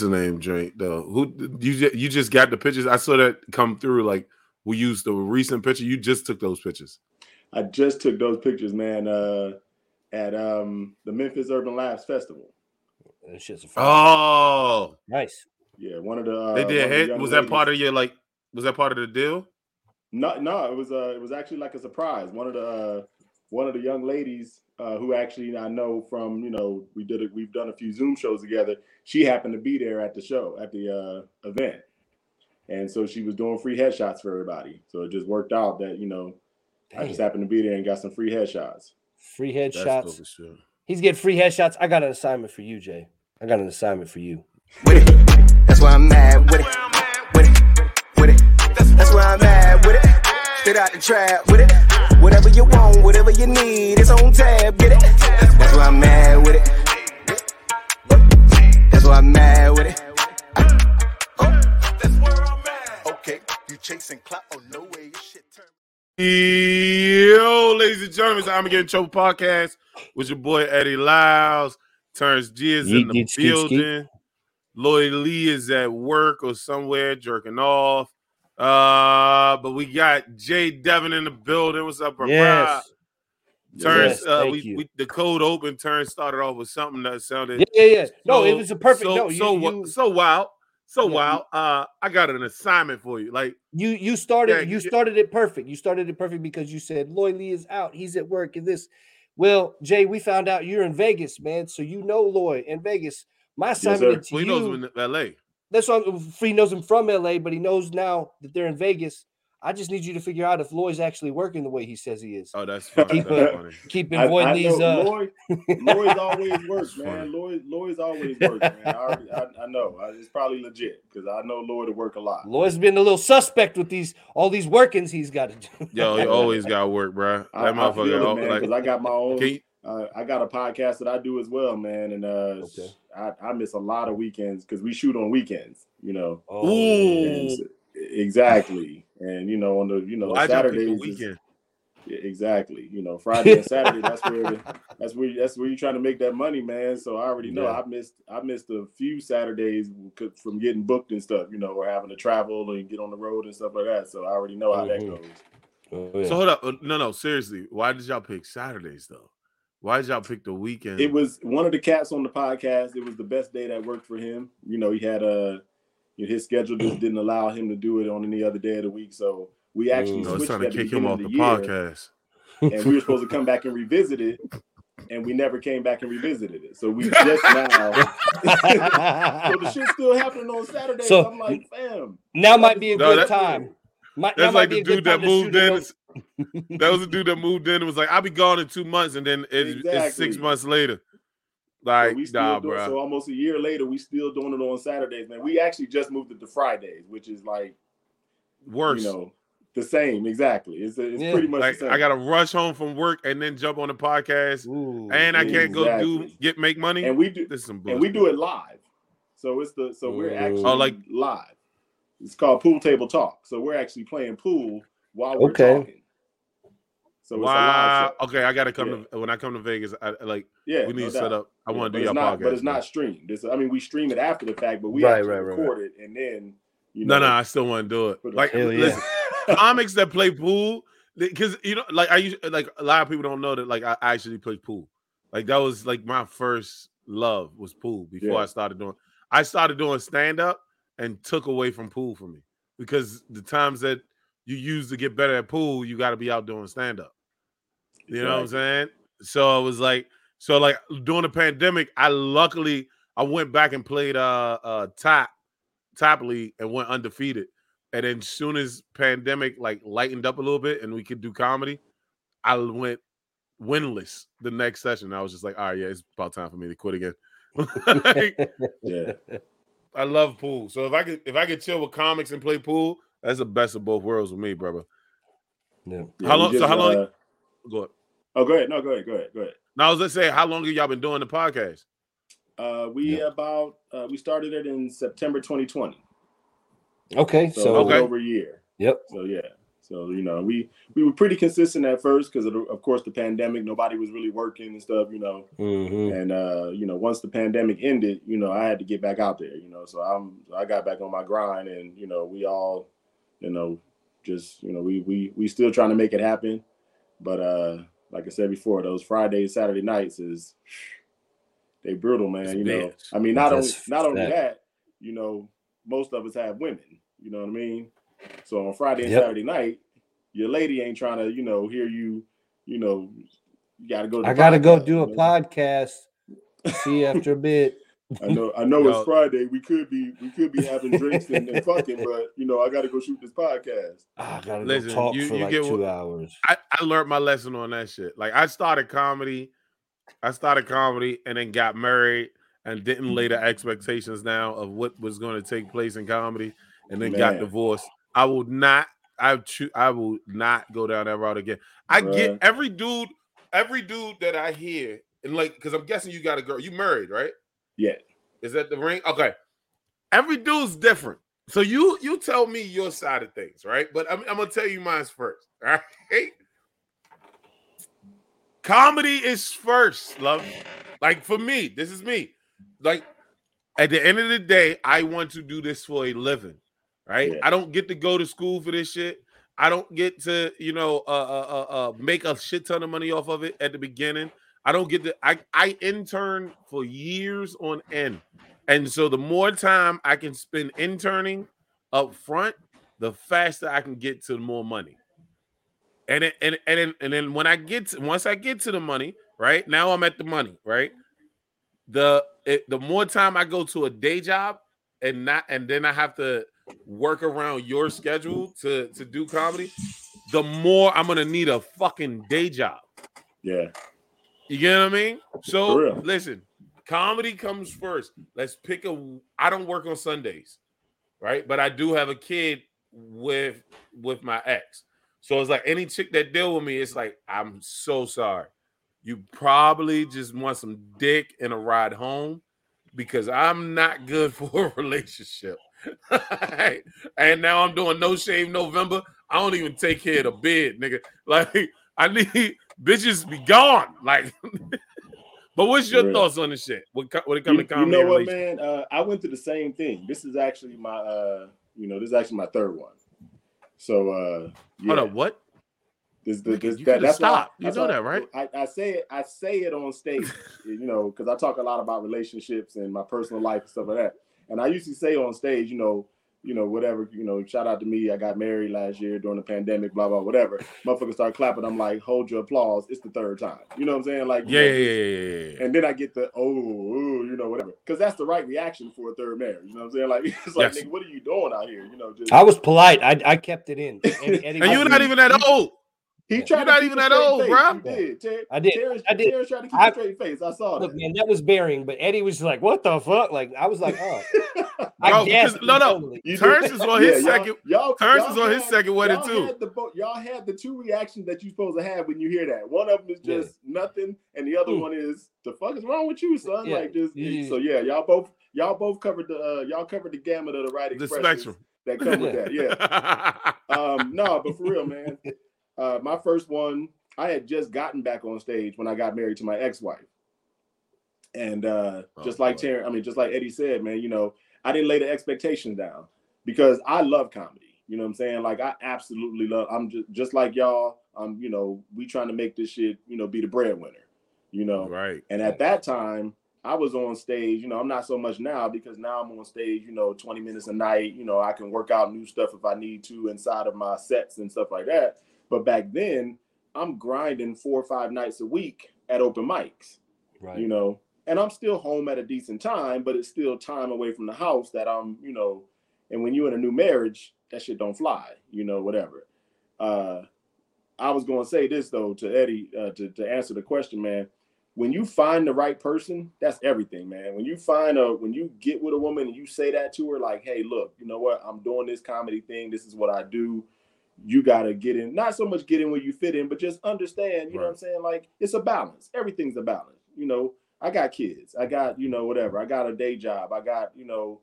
the name drink though? Who you you just got the pictures? I saw that come through. Like we used the recent picture. You just took those pictures. I just took those pictures, man, uh, at um, the Memphis Urban Labs Festival. That shit's a Oh, nice. Yeah, one of the uh, they did. of the Head, young was that ladies- part of your like? Was that part of the deal? No, no, it was uh, it was actually like a surprise. One of the uh, one of the young ladies uh, who actually I know from you know we did it. We've done a few Zoom shows together. She happened to be there at the show at the uh, event, and so she was doing free headshots for everybody. So it just worked out that you know I just happened to be there and got some free headshots. Free headshots. as. He's getting free headshots. I got an assignment for you, Jay. I got an assignment for you. with it. That's why I'm mad with it. With it. With it. That's why I'm mad with it. Straight out the trap with it. Whatever you want, whatever you need, it's on tab. Get it. That's why I'm mad with it. That's why I'm mad with it. Okay, you chasing clout? Oh no way, your shit turn. Yo, ladies and gentlemen, it's the I'm Getting Trouble podcast with your boy Eddie Lyles. Turns G is in the yeet, skeet, skeet. building. Lloyd Lee is at work or somewhere jerking off. Uh, but we got Jay Devin in the building. What's up, bro? Yes. Turns, Yes, uh, we, we the code open. Turns started off with something that sounded Yeah, yeah, yeah. No, it was a perfect. So, no, you, so, you, so wow, so Yeah, wow. Uh, I got an assignment for you. Like, you you started Yeah, you started it perfect. You started it perfect because you said Lloyd Lee is out. He's at work and this. Well, Jay, we found out you're in Vegas, man. So you know Lloyd in Vegas. My assignment sir. to well, he you. knows in L.A. that's why I'm- Free knows him from LA, but he knows now that they're in Vegas. I just need you to figure out if Lloyd's actually working the way he says he is. Oh, that's funny. Keep that's a- funny. Keeping I, Lloyd I Lee's know uh, Lloyd. Lloyd's always works, man. Lloyd, Lloyd's always works, man. I, already, I, I know. I, it's probably legit because I know Lloyd to work a lot. Lloyd's been a little suspect with these all these workings he's got to do. Yo, he always got work, bro. That I, I feel motherfucker, it, al- man, like, I got my own. can you- Uh, I got a podcast that I do as well, man, and uh, Okay. I, I miss a lot of weekends because we shoot on weekends, you know. Oh, And exactly, and you know on the you know why'd y'all pick the Saturdays. weekend? Yeah, exactly. You know, Friday and Saturday. that's where the, that's where that's where you're trying to make that money, man. So I already know. Yeah. I missed I missed a few Saturdays from getting booked and stuff. You know, or having to travel and get on the road and stuff like that. So I already know how that Mhm. goes. Oh, yeah. So hold up, uh, no, no, seriously. Why did y'all pick Saturdays though? Why did y'all pick the weekend? It was one of the cats on the podcast. It was the best day that worked for him. You know, he had a his schedule just didn't allow him to do it on any other day of the week. So we actually Mm. I was switched trying to kick him off of the the podcast. and we were supposed to come back and revisit it, and we never came back and revisited it. So we just now. so the shit's still happening on Saturday. So- So I'm like, fam. now might be a No, good that- time. Might, now That's might like be the a good dude that moved in. Another- That was the dude that moved in and was like, "I'll be gone in two months," and then it's, it's six months later. Like, we still nah, do, bro. so almost a year later, we still doing it on Saturdays, man. We actually just moved it to Fridays, which is like Worse. you know the same exactly. It's it's Yeah. pretty much like, the same. I gotta rush home from work and then jump on the podcast, Ooh, and I can't go do get make money. and we do this is some and we do it live. So it's the so we're Mm. actually Oh, like- live. It's called pool table talk. So we're actually playing pool while we're Okay. talking. So it's a Wow. live show. Okay, I gotta come to when I come to Vegas. I I- like Yeah, we need no to set up. I Yeah, want to do it's your not, podcast. but it's not streamed. It's, I mean, we stream it after the fact, but we Right, actually right, right, record it and then you No, know. no, I still want to do it. Like, Hell yeah. listen, comics that play pool, because you know, like I used, like a lot of people don't know that, like I actually play pool. Like that was like my first love was pool before Yeah. I started doing. I started doing stand up and took away from pool for me because the times that you use to get better at pool, you got to be out doing stand up. You know what I'm saying? So it was like, so like during the pandemic, I luckily I went back and played uh uh top top league and went undefeated. And then soon as pandemic like lightened up a little bit and we could do comedy, I went winless the next session. I was just like, all right, yeah, it's about time for me to quit again. Like, Yeah. I love pool. So if I could if I could chill with comics and play pool, that's the best of both worlds with me, brother. Yeah. Yeah, How we long- so how long- uh, Go ahead. Oh, go ahead. No, go ahead. Go ahead. Go ahead. Now I was gonna say, how long have y'all been doing the podcast? Uh, we about uh, we started it in September 2020, Okay, so, so Okay. over a year. yep. So yeah, So you know, we we were pretty consistent at first because of, of course the pandemic. Nobody was really working and stuff, you know. Mhm. And uh, you know, once the pandemic ended, you know, I had to get back out there, you know. So I'm I got back on my grind, and you know, we all, you know, just you know, we we we still trying to make it happen. But uh, like I said before, those Friday Saturday nights is they brutal, man. It's you know. I mean, not only That's not only that, you know, most of us have women. You know what I mean? So on Friday and Yep. Saturday night, your lady ain't trying to, you know, hear you. You know, you got to go. To I gotta go podcast, do you a know? podcast. See you after a bit. I know, I know it's Friday. We could be, we could be having drinks and, and fucking, but you know, I got to go shoot this podcast. Ah, I gotta Listen, go talk you- for you like get two what- hours. I, I learned my lesson on that shit. Like I started comedy, I started comedy and then got married and didn't lay the expectations down of what was going to take place in comedy and then got divorced. I will not I choo- I will not go down that route again. I get every dude, every dude that I hear, and like because I'm guessing you got a girl, you married, right? Yeah. Is that the ring? Okay. Every dude's different. So you you tell me your side of things, right? But I'm, I'm gonna tell you mine first. All right. Comedy is first, love. Like for me, this is me. Like at the end of the day, I want to do this for a living, right? Yeah. I don't get to go to school for this shit. I don't get to, you know, uh, uh, uh, uh, make a shit ton of money off of it at the beginning. I don't get the I I intern for years on end, and so the more time I can spend interning up front, the faster I can get to more money. And it, and and then, and then when I get to, once I get to the money, right now I'm at the money, right. The it, the more time I go to a day job and not and then I have to work around your schedule to to do comedy, the more I'm gonna need a fucking day job. Yeah, You get what I mean? So listen, comedy comes first. Let's pick a. I don't work on Sundays, right? But I do have a kid with with my ex. So it's like any chick that deal with me, it's like I'm so sorry. You probably just want some dick and a ride home because I'm not good for a relationship. and now I'm doing no shave November. I don't even take care of the bed, nigga. Like I need bitches be gone. Like, but what's your Real. thoughts on this shit? When, co- when it comes you, to you know what, man? Uh, I went through the same thing. This is actually my, uh, you know, this is actually my third one. So, uh, yeah. Hold up, what? This, this, this, you that, could've that's why- You that's know why that, right? I, I say it. I say it on stage, you know, because I talk a lot about relationships and my personal life and stuff like that. And I usually say on stage, you know, you know, whatever, you know, shout out to me. I got married last year during the pandemic, blah blah, whatever. Motherfuckers start clapping. I'm like, hold your applause. It's the third time. You know what I'm saying? Like, Yeah, yeah, yeah, yeah, yeah, yeah. and then I get the oh, ooh, you know, whatever, because that's the right reaction for a third marriage. You know what I'm saying? Like, it's like, Yes. nigga, what are you doing out here? You know, just I was polite. I, I kept it in. Eddie- Eddie And you're not even that old. he Yeah. tried. You're not keep even a that straight old, face. bro. You did. Ter- I did. Terrence, I did. Terrence tried to keep I- a straight face. I saw Look, that. man, that was bearing, but Eddie was like, "What the fuck?" Like I was like, "Oh, I Bro, gasped because- no, no. totally. Terrence is on his y'all- second- Y'all, Terrence y'all is on his second wedding, y'all too. Had the, y'all had the two reactions that you're supposed to have when you hear that. One of them is Yeah. just nothing, and the other Hmm. one is the fuck is wrong with you, son? Yeah. Like just Yeah. so yeah. Y'all both y'all both covered the uh, y'all covered the gamut of the right The spectrum. that come with that. Yeah. Um, no, but for real, man. Uh, my first one, I had just gotten back on stage when I got married to my ex-wife. And uh, Oh, just like boy. Terrence, I mean, just like Eddie said, man, you know, I didn't lay the expectations down because I love comedy. You know what I'm saying? Like I absolutely love. I'm just just like y'all. I'm you know, we trying to make this shit, you know, be the breadwinner. You know, right. and at that time, I was on stage. You know, I'm not so much now because now I'm on stage. You know, 20 minutes a night. You know, I can work out new stuff if I need to inside of my sets and stuff like that. But back then, I'm grinding four or five nights a week at open mics. right. You know, and I'm still home at a decent time, but it's still time away from the house that I'm. You know, and when you're in a new marriage, that shit don't fly. You know, whatever. Uh, I was going to say this though to Eddie uh, to to answer the question, man when you find the right person, that's everything, man. When you find a when you get with a woman and you say that to her, like, hey, look, you know what? I'm doing this comedy thing. This is what I do. You gotta get in, not so much get in where you fit in, but just understand, you know what I'm saying? Like it's a balance. Everything's a balance. You know, I got kids, I got, you know, whatever. I got a day job, I got, you know,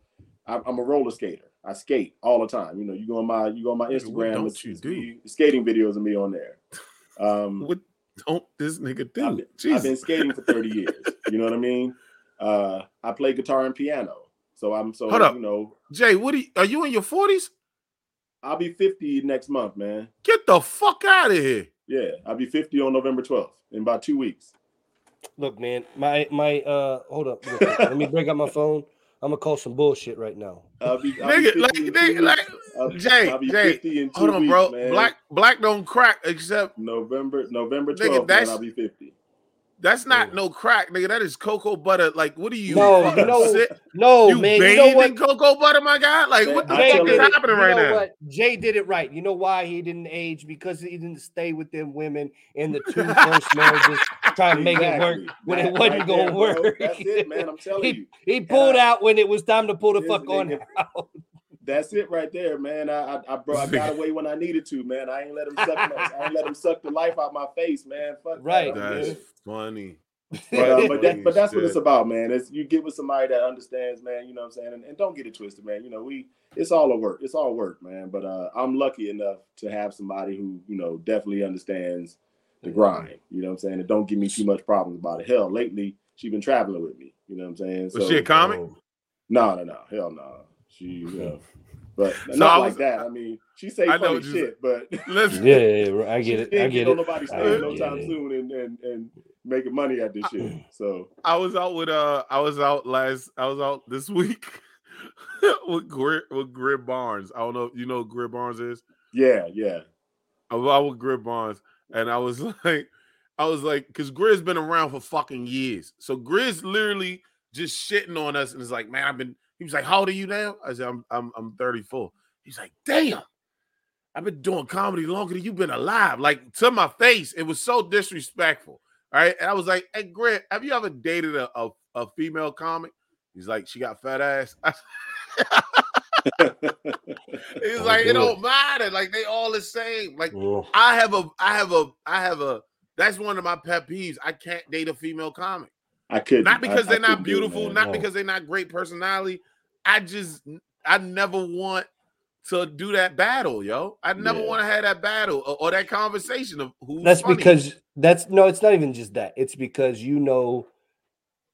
I, I'm a roller skater. I skate all the time. You know, you go on my you go on my what Instagram. don't you do? skating videos of me on there. Um, What don't this nigga do? I've, been, I've been skating for 30 years. You know what I mean? Uh, I play guitar and piano. So I'm so Hold up. you know, Jay, what are you, are you in your 40s? I'll be 50 next month, man. Get the fuck out of here. Yeah, I'll be 50 on November 12th in about two weeks. Look, man, my my uh hold up. real quick. Let me bring up my phone. I'm gonna call some bullshit right now. I'll be, I'll Nigga, 50 like, nigga, like, I'll, Jay, I'll be Jay, 50 in two Hold on, weeks, bro. man. Black black don't crack except November November Nigga, 12th, man, I'll be 50. that's not Mm. no crack, nigga. That is cocoa butter. Like, what are you? No, you fucking know- sit- No, you man, you bathe know what? in cocoa butter, my guy? Like, Man, what the I Jay fuck is it- happening right now? What? Jay did it right. You know why he didn't age? Because he didn't stay with them women in the two first marriages, trying to make it work Exactly. when That it wasn't right gonna there, bro. work. That's it, man. I'm telling He- you. He pulled I- out when it was time to pull the fuck on nigga- out. That's it right there, man. I I, I, bro, I got away when I needed to, man. I ain't let him suck my, I ain't let him suck the life out my face, man. Fuck Right. I'm That's good. funny. But, uh, but, that, but that's what it's about, man. It's you get with somebody that understands, man. You know what I'm saying, and, and don't get it twisted, man. You know we it's all a work. It's all work, man. But uh, I'm lucky enough to have somebody who you know definitely understands the grind. You know what I'm saying, and don't give me too much problems about it. Hell, lately she been traveling with me. You know what I'm saying? Was she a comic? No, no, no. Hell no. She, you know, but So not I like that. I mean, she say I know funny what shit, but Listen, Yeah, yeah, yeah, I get it. I get on it. nobody I stand no time it. soon and, and and making money at this shit. So I was out with uh I was out last I was out this week with Grit with Grit Barnes. I don't know if you know who Grit Barnes is. yeah, yeah. I was out with Grit Barnes and I was like I was like because Grit's been around for fucking years. So Grit's literally just shitting on us and it's like, man, I've been he was like, How old are you now? I said, I'm I'm I'm 34. He's like, damn. I've been doing comedy longer than you've been alive. Like to my face, it was so disrespectful. All right. And I was like, hey, Grit, have you ever dated a, a, a female comic? He's like, she got fat ass. He's like, it do don't matter. Like they all the same. Like. I have a, I have a, I have a. That's one of my pet peeves. I can't date a female comic. I could Not because they're not beautiful, not No. because they're not great personality. I just, I never want to do that battle, yo. I never Yeah. want to have that battle or, or that conversation of who's. That's funny. because that's no, it's not even just that. It's because you know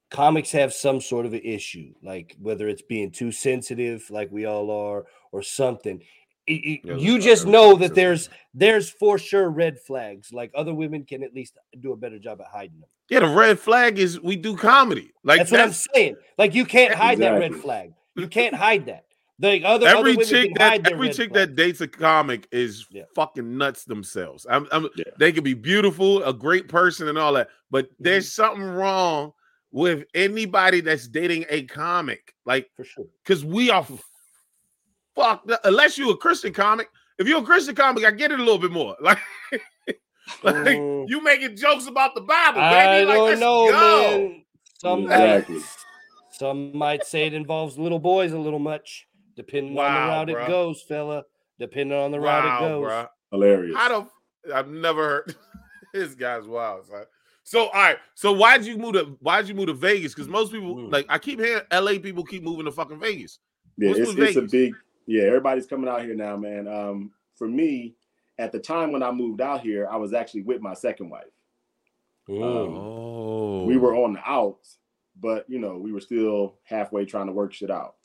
comics have some sort of an issue, like whether it's being too sensitive, like we all are, or something. It- it- Yeah, you just know everything that there's there's for sure red flags. Like other women can at least do a better job at hiding them. yeah, the red flag is we do comedy. Like That's what I'm saying. Like you can't hide that red flag. You can't hide that. The other every other chick that every chick flags. that dates a comic is Yeah. fucking nuts themselves. I'm, I'm Yeah. they could be beautiful, a great person, and all that, but Mm-hmm. there's something wrong with anybody that's dating a comic, like for sure. because we are fucked. up. Unless you're a Christian comic, if you're a Christian comic, I get it a little bit more. Like, like Mm. you making jokes about the Bible, I baby. Like, don't let's know, go. man. Some Exactly. might, some might say it involves little boys a little much, depending on the route bruh. it goes, fella. Depending on the route it goes. bruh. Hilarious. I don't. I've never heard. this guy's wild. Son. So all right. So why'd you move to Why'd you move to Vegas? Because most people Mm. like I keep hearing L.A. people keep moving to fucking Vegas. Yeah, What's it's, with it's a big yeah. Everybody's coming out here now, man. Um, for me, at the time when I moved out here, I was actually with my second wife. Mm. Oh, We were on the outs, but you know, we were still halfway trying to work shit out.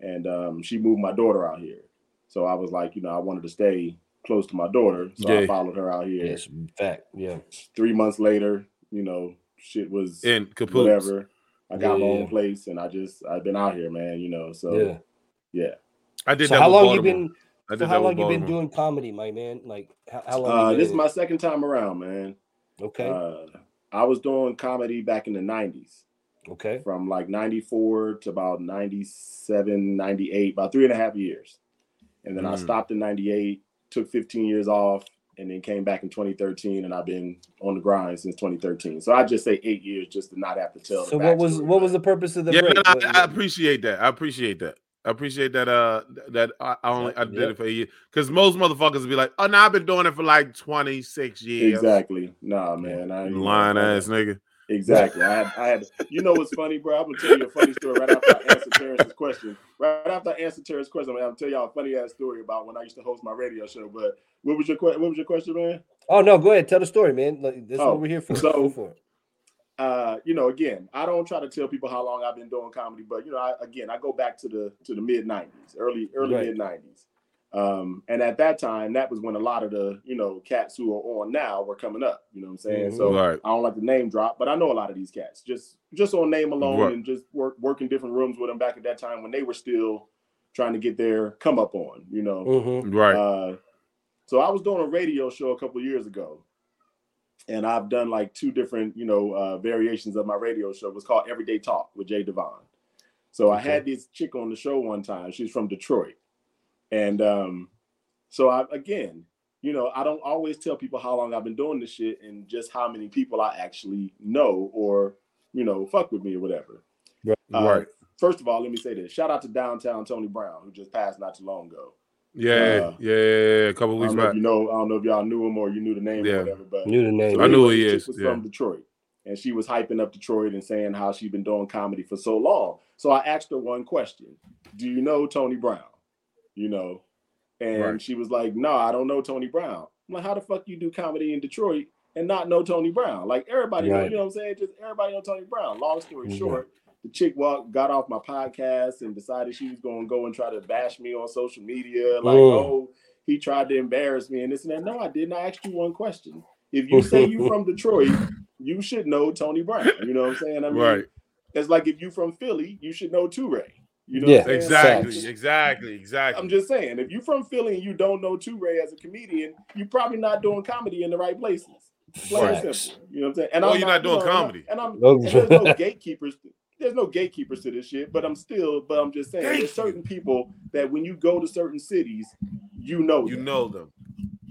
And um, she moved my daughter out here, so I was like, you know, I wanted to stay close to my daughter, so I followed her out here. Yes, fact. Yeah. Three months later, you know, shit was in Capoose. whatever. I got my Yeah. own place, and I just I've been out here, man. You know, so yeah. yeah. I did So that. how with long you been? I did So that how long you been doing comedy, my man? Like how, how long? Uh, this is my second time around, man. okay. Uh, I was doing comedy back in the 90s, okay. from like 94 to about 97, 98, about three and a half years. And then I Mm. stopped in 98, took 15 years off, and then came back in 2013. And I've been on the grind since 2013. So I just say eight years just to not have to tell. the So what was backstory, what was the purpose of the Yeah, break? man, I, I appreciate that. I appreciate that. I appreciate that. Uh, that I, I only I did Yep. it for a year because most motherfuckers would be like, "Oh no, I've been doing it for like twenty six years." Exactly. Nah, man. I You lying ass nigga. Exactly. I had, I had, you know what's funny, bro? I'm gonna tell you a funny story right after I answer Terrence's question. Right after I answer Terrence's question, I'm gonna tell y'all a funny ass story about when I used to host my radio show. But what was your what was your question, man? Oh no, go ahead, tell the story, man. Like, That's Oh, what we're here for. so- for uh, you know, again, I don't try to tell people how long I've been doing comedy, but you know, I, again, I go back to the to the mid '90s, early early Right. mid '90s, um, and at that time, that was when a lot of the you know cats who are on now were coming up. You know what I'm saying? Mhm. So Right. I don't like to name drop, but I know a lot of these cats just just on name alone Right. and just work work in different rooms with them back at that time when they were still trying to get their come up on. You know, Mhm. Right. uh, so I was doing a radio show a couple of years ago, and I've done like two different, you know, uh, variations of my radio show. It was called Everyday Talk with Jay Devon. So I had this chick on the show one time. She's from Detroit, and um, so I again, you know, I don't always tell people how long I've been doing this shit and just how many people I actually know or you know fuck with me or whatever. Uh, Right. First of all, let me say this: shout out to downtown Tony Brown who just passed not too long ago. Yeah, uh, yeah, yeah, yeah, a couple I weeks don't back. you know. I don't know if y'all knew him or you knew the name Yeah. or whatever. But Knew the name. so I knew anyway, who he this chick is, Was yeah. from Detroit, and she was hyping up Detroit and saying how she'd been doing comedy for so long. So I asked her one question: Do you know Tony Brown? You know, and Right. she was like, "No, I don't know Tony Brown." I'm like, "How the fuck you do comedy in Detroit and not know Tony Brown? Like everybody, know, you know what I'm saying? Just everybody know Tony Brown." Long story Mhm. short. The chick walked, got off my podcast and decided she was going to go and try to bash me on social media. Like, Mm. oh, he tried to embarrass me and this and that. No, I didn't. I asked you one question. If you say you from Detroit, you should know Tony Brown. You know what I'm saying? I mean, Right. it's like if you from Philly, you should know Toure. You know Yeah, what I'm? Exactly, Facts. exactly, exactly. I'm just saying, if you're from Philly and you don't know Toure as a comedian, you're probably not doing comedy in the right places. Plain simple. You know what I'm saying? And Or I'm you're not doing you know, comedy. And I'm, No. and there's no gatekeepers. There's no gatekeepers to this shit, but I'm still, but I'm just saying, Thank there's certain people that when you go to certain cities, you know, you them. know them.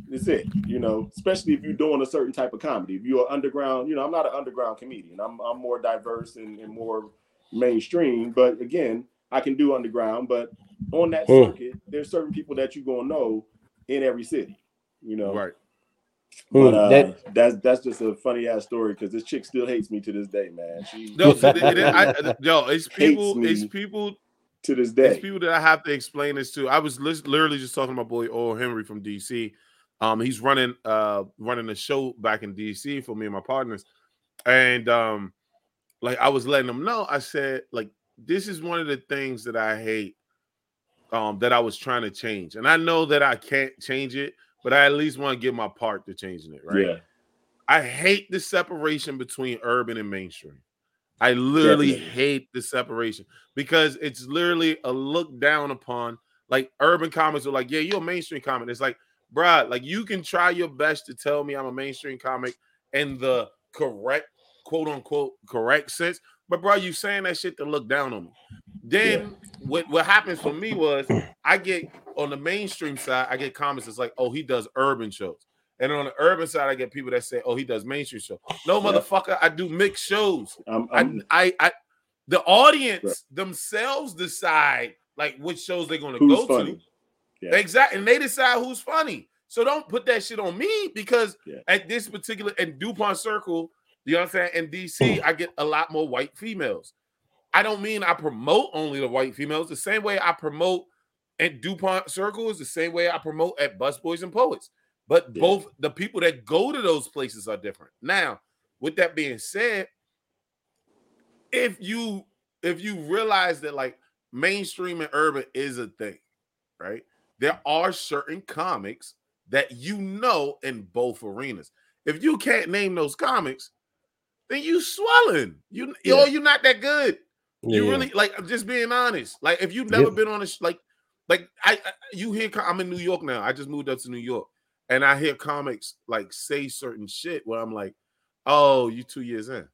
That's it. You know, especially if you're doing a certain type of comedy. If you're underground, you know, I'm not an underground comedian. I'm I'm more diverse and, and more mainstream. But again, I can do underground. But on that Hmm. circuit, there's certain people that you're gonna know in every city. You know, Right. but Hmm, uh, that- that's that's just a funny ass story because this chick still hates me to this day, man. She No, it- it- I- yo, it's people, it's people, to this day. it's day. people that I have to explain this to. I was lis- literally just talking to my boy Earl Henry from DC. Um, he's running uh running a show back in DC for me and my partners, and um, like I was letting them know. I said like this is one of the things that I hate. Um, that I was trying to change, and I know that I can't change it, but I at least want to give my part to changing it. Right. Yeah, I hate the separation between urban and mainstream. I literally Definitely. hate the separation because it's literally a look down upon. Like urban comics are like, yeah, you're a mainstream comic. It's like, bruh, like you can try your best to tell me I'm a mainstream comic in the correct, quote unquote, correct sense. But bro, you saying that shit to look down on me. Then what what happens for me was I get on the mainstream side, I get comments that's like, oh, he does urban shows. And on the urban side, I get people that say, "Oh, he does mainstream shows." No, Yeah. motherfucker, I do mixed shows. I, I, I, the audience themselves decide like which shows they're going to go funny? to. Yeah. Exactly, and they decide who's funny. So don't put that shit on me because Yeah. at this particular and Dupont Circle, you know what I'm saying? In DC, I get a lot more white females. I don't mean I promote only the white females. The same way I promote at Dupont Circle is the same way I promote at Busboys and Poets. But Yeah. both the people that go to those places are different. Now, with that being said, if you if you realize that like mainstream and urban is a thing, right? There are certain comics that you know in both arenas. If you can't name those comics, then you swelling. You Yeah. oh, you're not that good. You Yeah. really like I'm just being honest. Like if you've never Yeah. been on a sh- like like I, I you hear I'm in New York now. I just moved up to New York, and I hear comics like say certain shit where I'm like, oh, you two years in.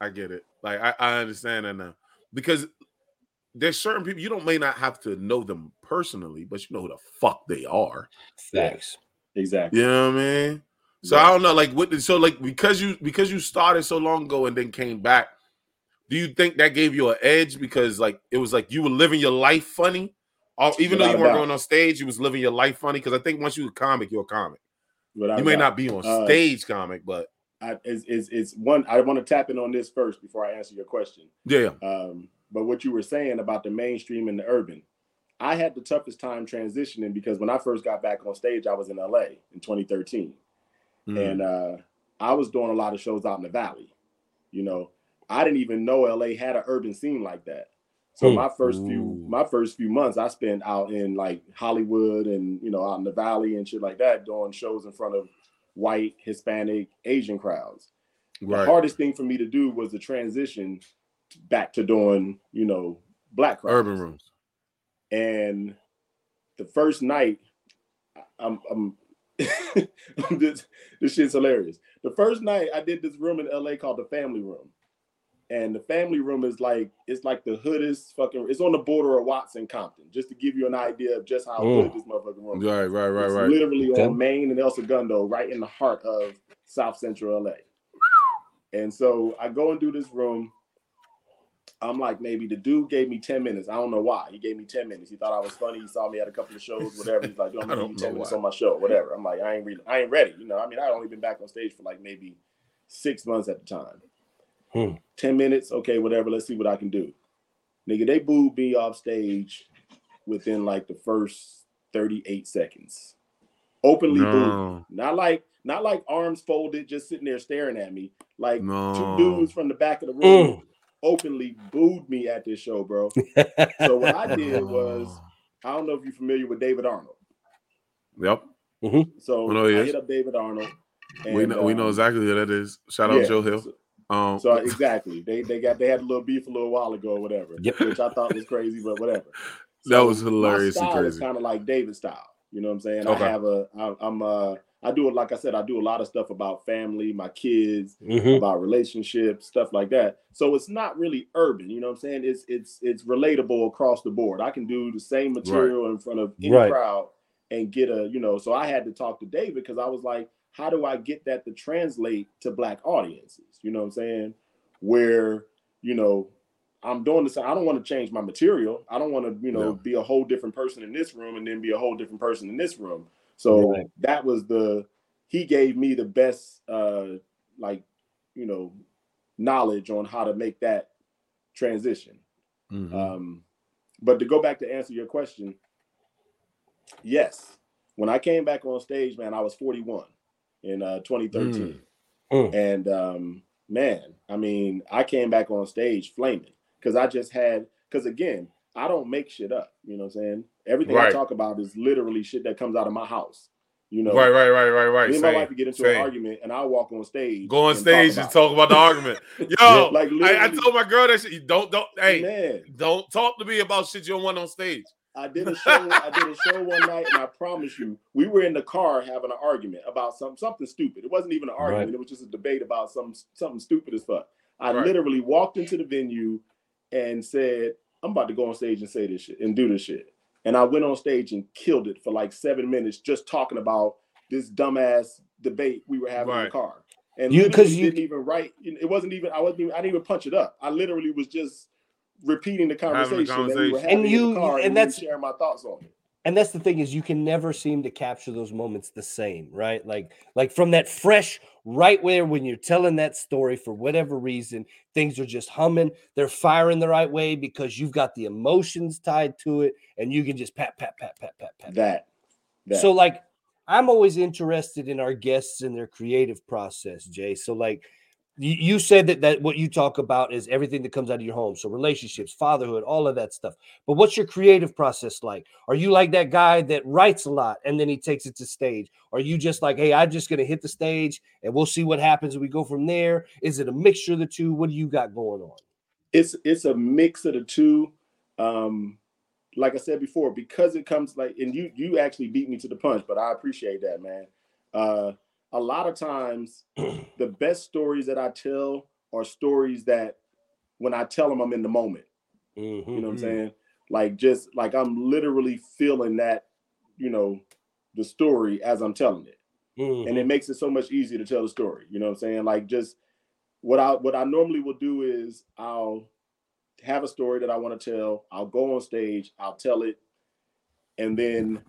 I get it. Like I, I understand that now because there's certain people you don't may not have to know them personally, but you know who the fuck they are. Facts. exactly. You know what I mean? So Yeah. I don't know, like what so like because you because you started so long ago and then came back, do you think that gave you an edge because like it was like you were living your life funny? Or even though you weren't going on stage, you was living your life funny. Because I think once you're a comic, you're a comic. Without you may doubt. not be on Uh, stage comic, but I, is, is is one. I want to tap in on this first before I answer your question. Yeah. Um, but what you were saying about the mainstream and the urban, I had the toughest time transitioning because when I first got back on stage, I was in LA in 2013, Mm. and uh, I was doing a lot of shows out in the valley. You know, I didn't even know LA had an urban scene like that. So Hmm. my first few my first few months I spent out in like Hollywood and you know out in the valley and shit like that doing shows in front of white, Hispanic, Asian crowds. The hardest thing for me to do was the transition back to doing, you know, black crowds. Urban rooms. And the first night, I'm, I'm, this, this shit's hilarious. The first night I did this room in LA called the Family Room, and the Family Room is like it's like the hoodest fucking. It's on the border of Watts and Compton, just to give you an idea of just how Mm. good this motherfucking room. is. Right, right, right, It's right. literally on Main and El Segundo, right in the heart of South Central LA. And so I go and do this room. I'm like, maybe the dude gave me 10 minutes. I don't know why. He gave me 10 minutes. He thought I was funny. He saw me at a couple of shows, whatever. He's like, yo, I'm gonna don't give you 10 know minutes why. on my show, whatever. I'm like, I ain't really, I ain't ready. You know, I mean, I only been back on stage for like maybe six months at the time. Hmm. 10 minutes, okay, whatever. Let's see what I can do. Nigga, they booed me off stage within like the first 38 seconds. Openly booed. Not like not like arms folded, just sitting there staring at me. Like No. two dudes from the back of the room Mm. Openly booed me at this show, bro. So what I did was, I don't know if you're familiar with David Arnold. Yep. So I know I hit up David Arnold. we know we know um, exactly who that is. Shout out yeah, Joe Hill. So, Um so exactly, they they got they had a little beef a little while ago, or whatever, Yep. which I thought was crazy, but whatever. That was my hilariously style is crazy. kind of like David style. You know what I'm saying? Okay. I have a I, I'm uh I do it like I said I do a lot of stuff about family, my kids, Mhm. about relationships, stuff like that. So it's not really urban, you know what I'm saying? It's it's it's relatable across the board. I can do the same material in front of any Right. crowd and get a, you know, so I had to talk to David because I was like, how do I get that to translate to black audiences? You know what I'm saying? Where, you know, I'm doing this. I don't want to change my material. I don't want to, you know, Yeah. be a whole different person in this room and then be a whole different person in this room. So Right. that was the he gave me the best uh like you know knowledge on how to make that transition. Mhm. Um but to go back to answer your question, yes. When I came back on stage, man, I was 41 in uh 2013. Mm. And um man, I mean, I came back on stage flaming because I just had because again, I don't make shit up. You know what I'm saying? Everything I talk about is literally shit that comes out of my house. You know, right, right, right, right, right. me and my wife would get into same. an argument, and I'll walk on stage. Go on stage and talk about the argument. Yo, Like, I, I told my girl that shit. Don't don't hey, man. don't talk to me about shit you don't want on stage. I did a show. I did a show one night, and I promise you, we were in the car having an argument about some something stupid. It wasn't even an argument; Right. it was just a debate about some something stupid as fuck. I Right. literally walked into the venue and said, "I'm about to go on stage and say this shit and do this shit." And I went on stage and killed it for like seven minutes, just talking about this dumbass debate we were having in the car. And You- you 'cause because you- didn't even write. It wasn't even. I wasn't. Even, I didn't even punch it up. I literally was just repeating the Having the conversation, that we were having And in you- the car, and and, that's- that's sharing my thoughts on it. and that's the thing is you can never seem to capture those moments the same right like like from that fresh right where when you're telling that story for whatever reason things are just humming they're firing the right way because you've got the emotions tied to it and you can just pat pat pat pat pat pat That. that. so like i'm always interested in our guests and their creative process jay so like you, said that that what you talk about is everything that comes out of your home. So relationships fatherhood all of that stuff. But what's your creative process like? Are you like that guy that writes a lot and then he takes it to stage? Are you just like hey i'm just to hit the stage and we'll see what happens we go from there. Is it a mixture of the two? What do you got going on? It's it's a mix of the two. Um, like I said before, because it comes like, and you you actually beat me to the punch, but I appreciate that, man. Uh, a lot of times, the best stories that I tell are stories that when I tell them, I'm in the moment. You know what I'm Mhm. saying? Like just like I'm literally feeling that, you know, the story as I'm telling it. Mhm. and it makes it so much easier to tell the story. You know what I'm saying? Like just what I what I normally will do is I'll have a story that I want to tell. I'll go on stage, I'll tell it, and then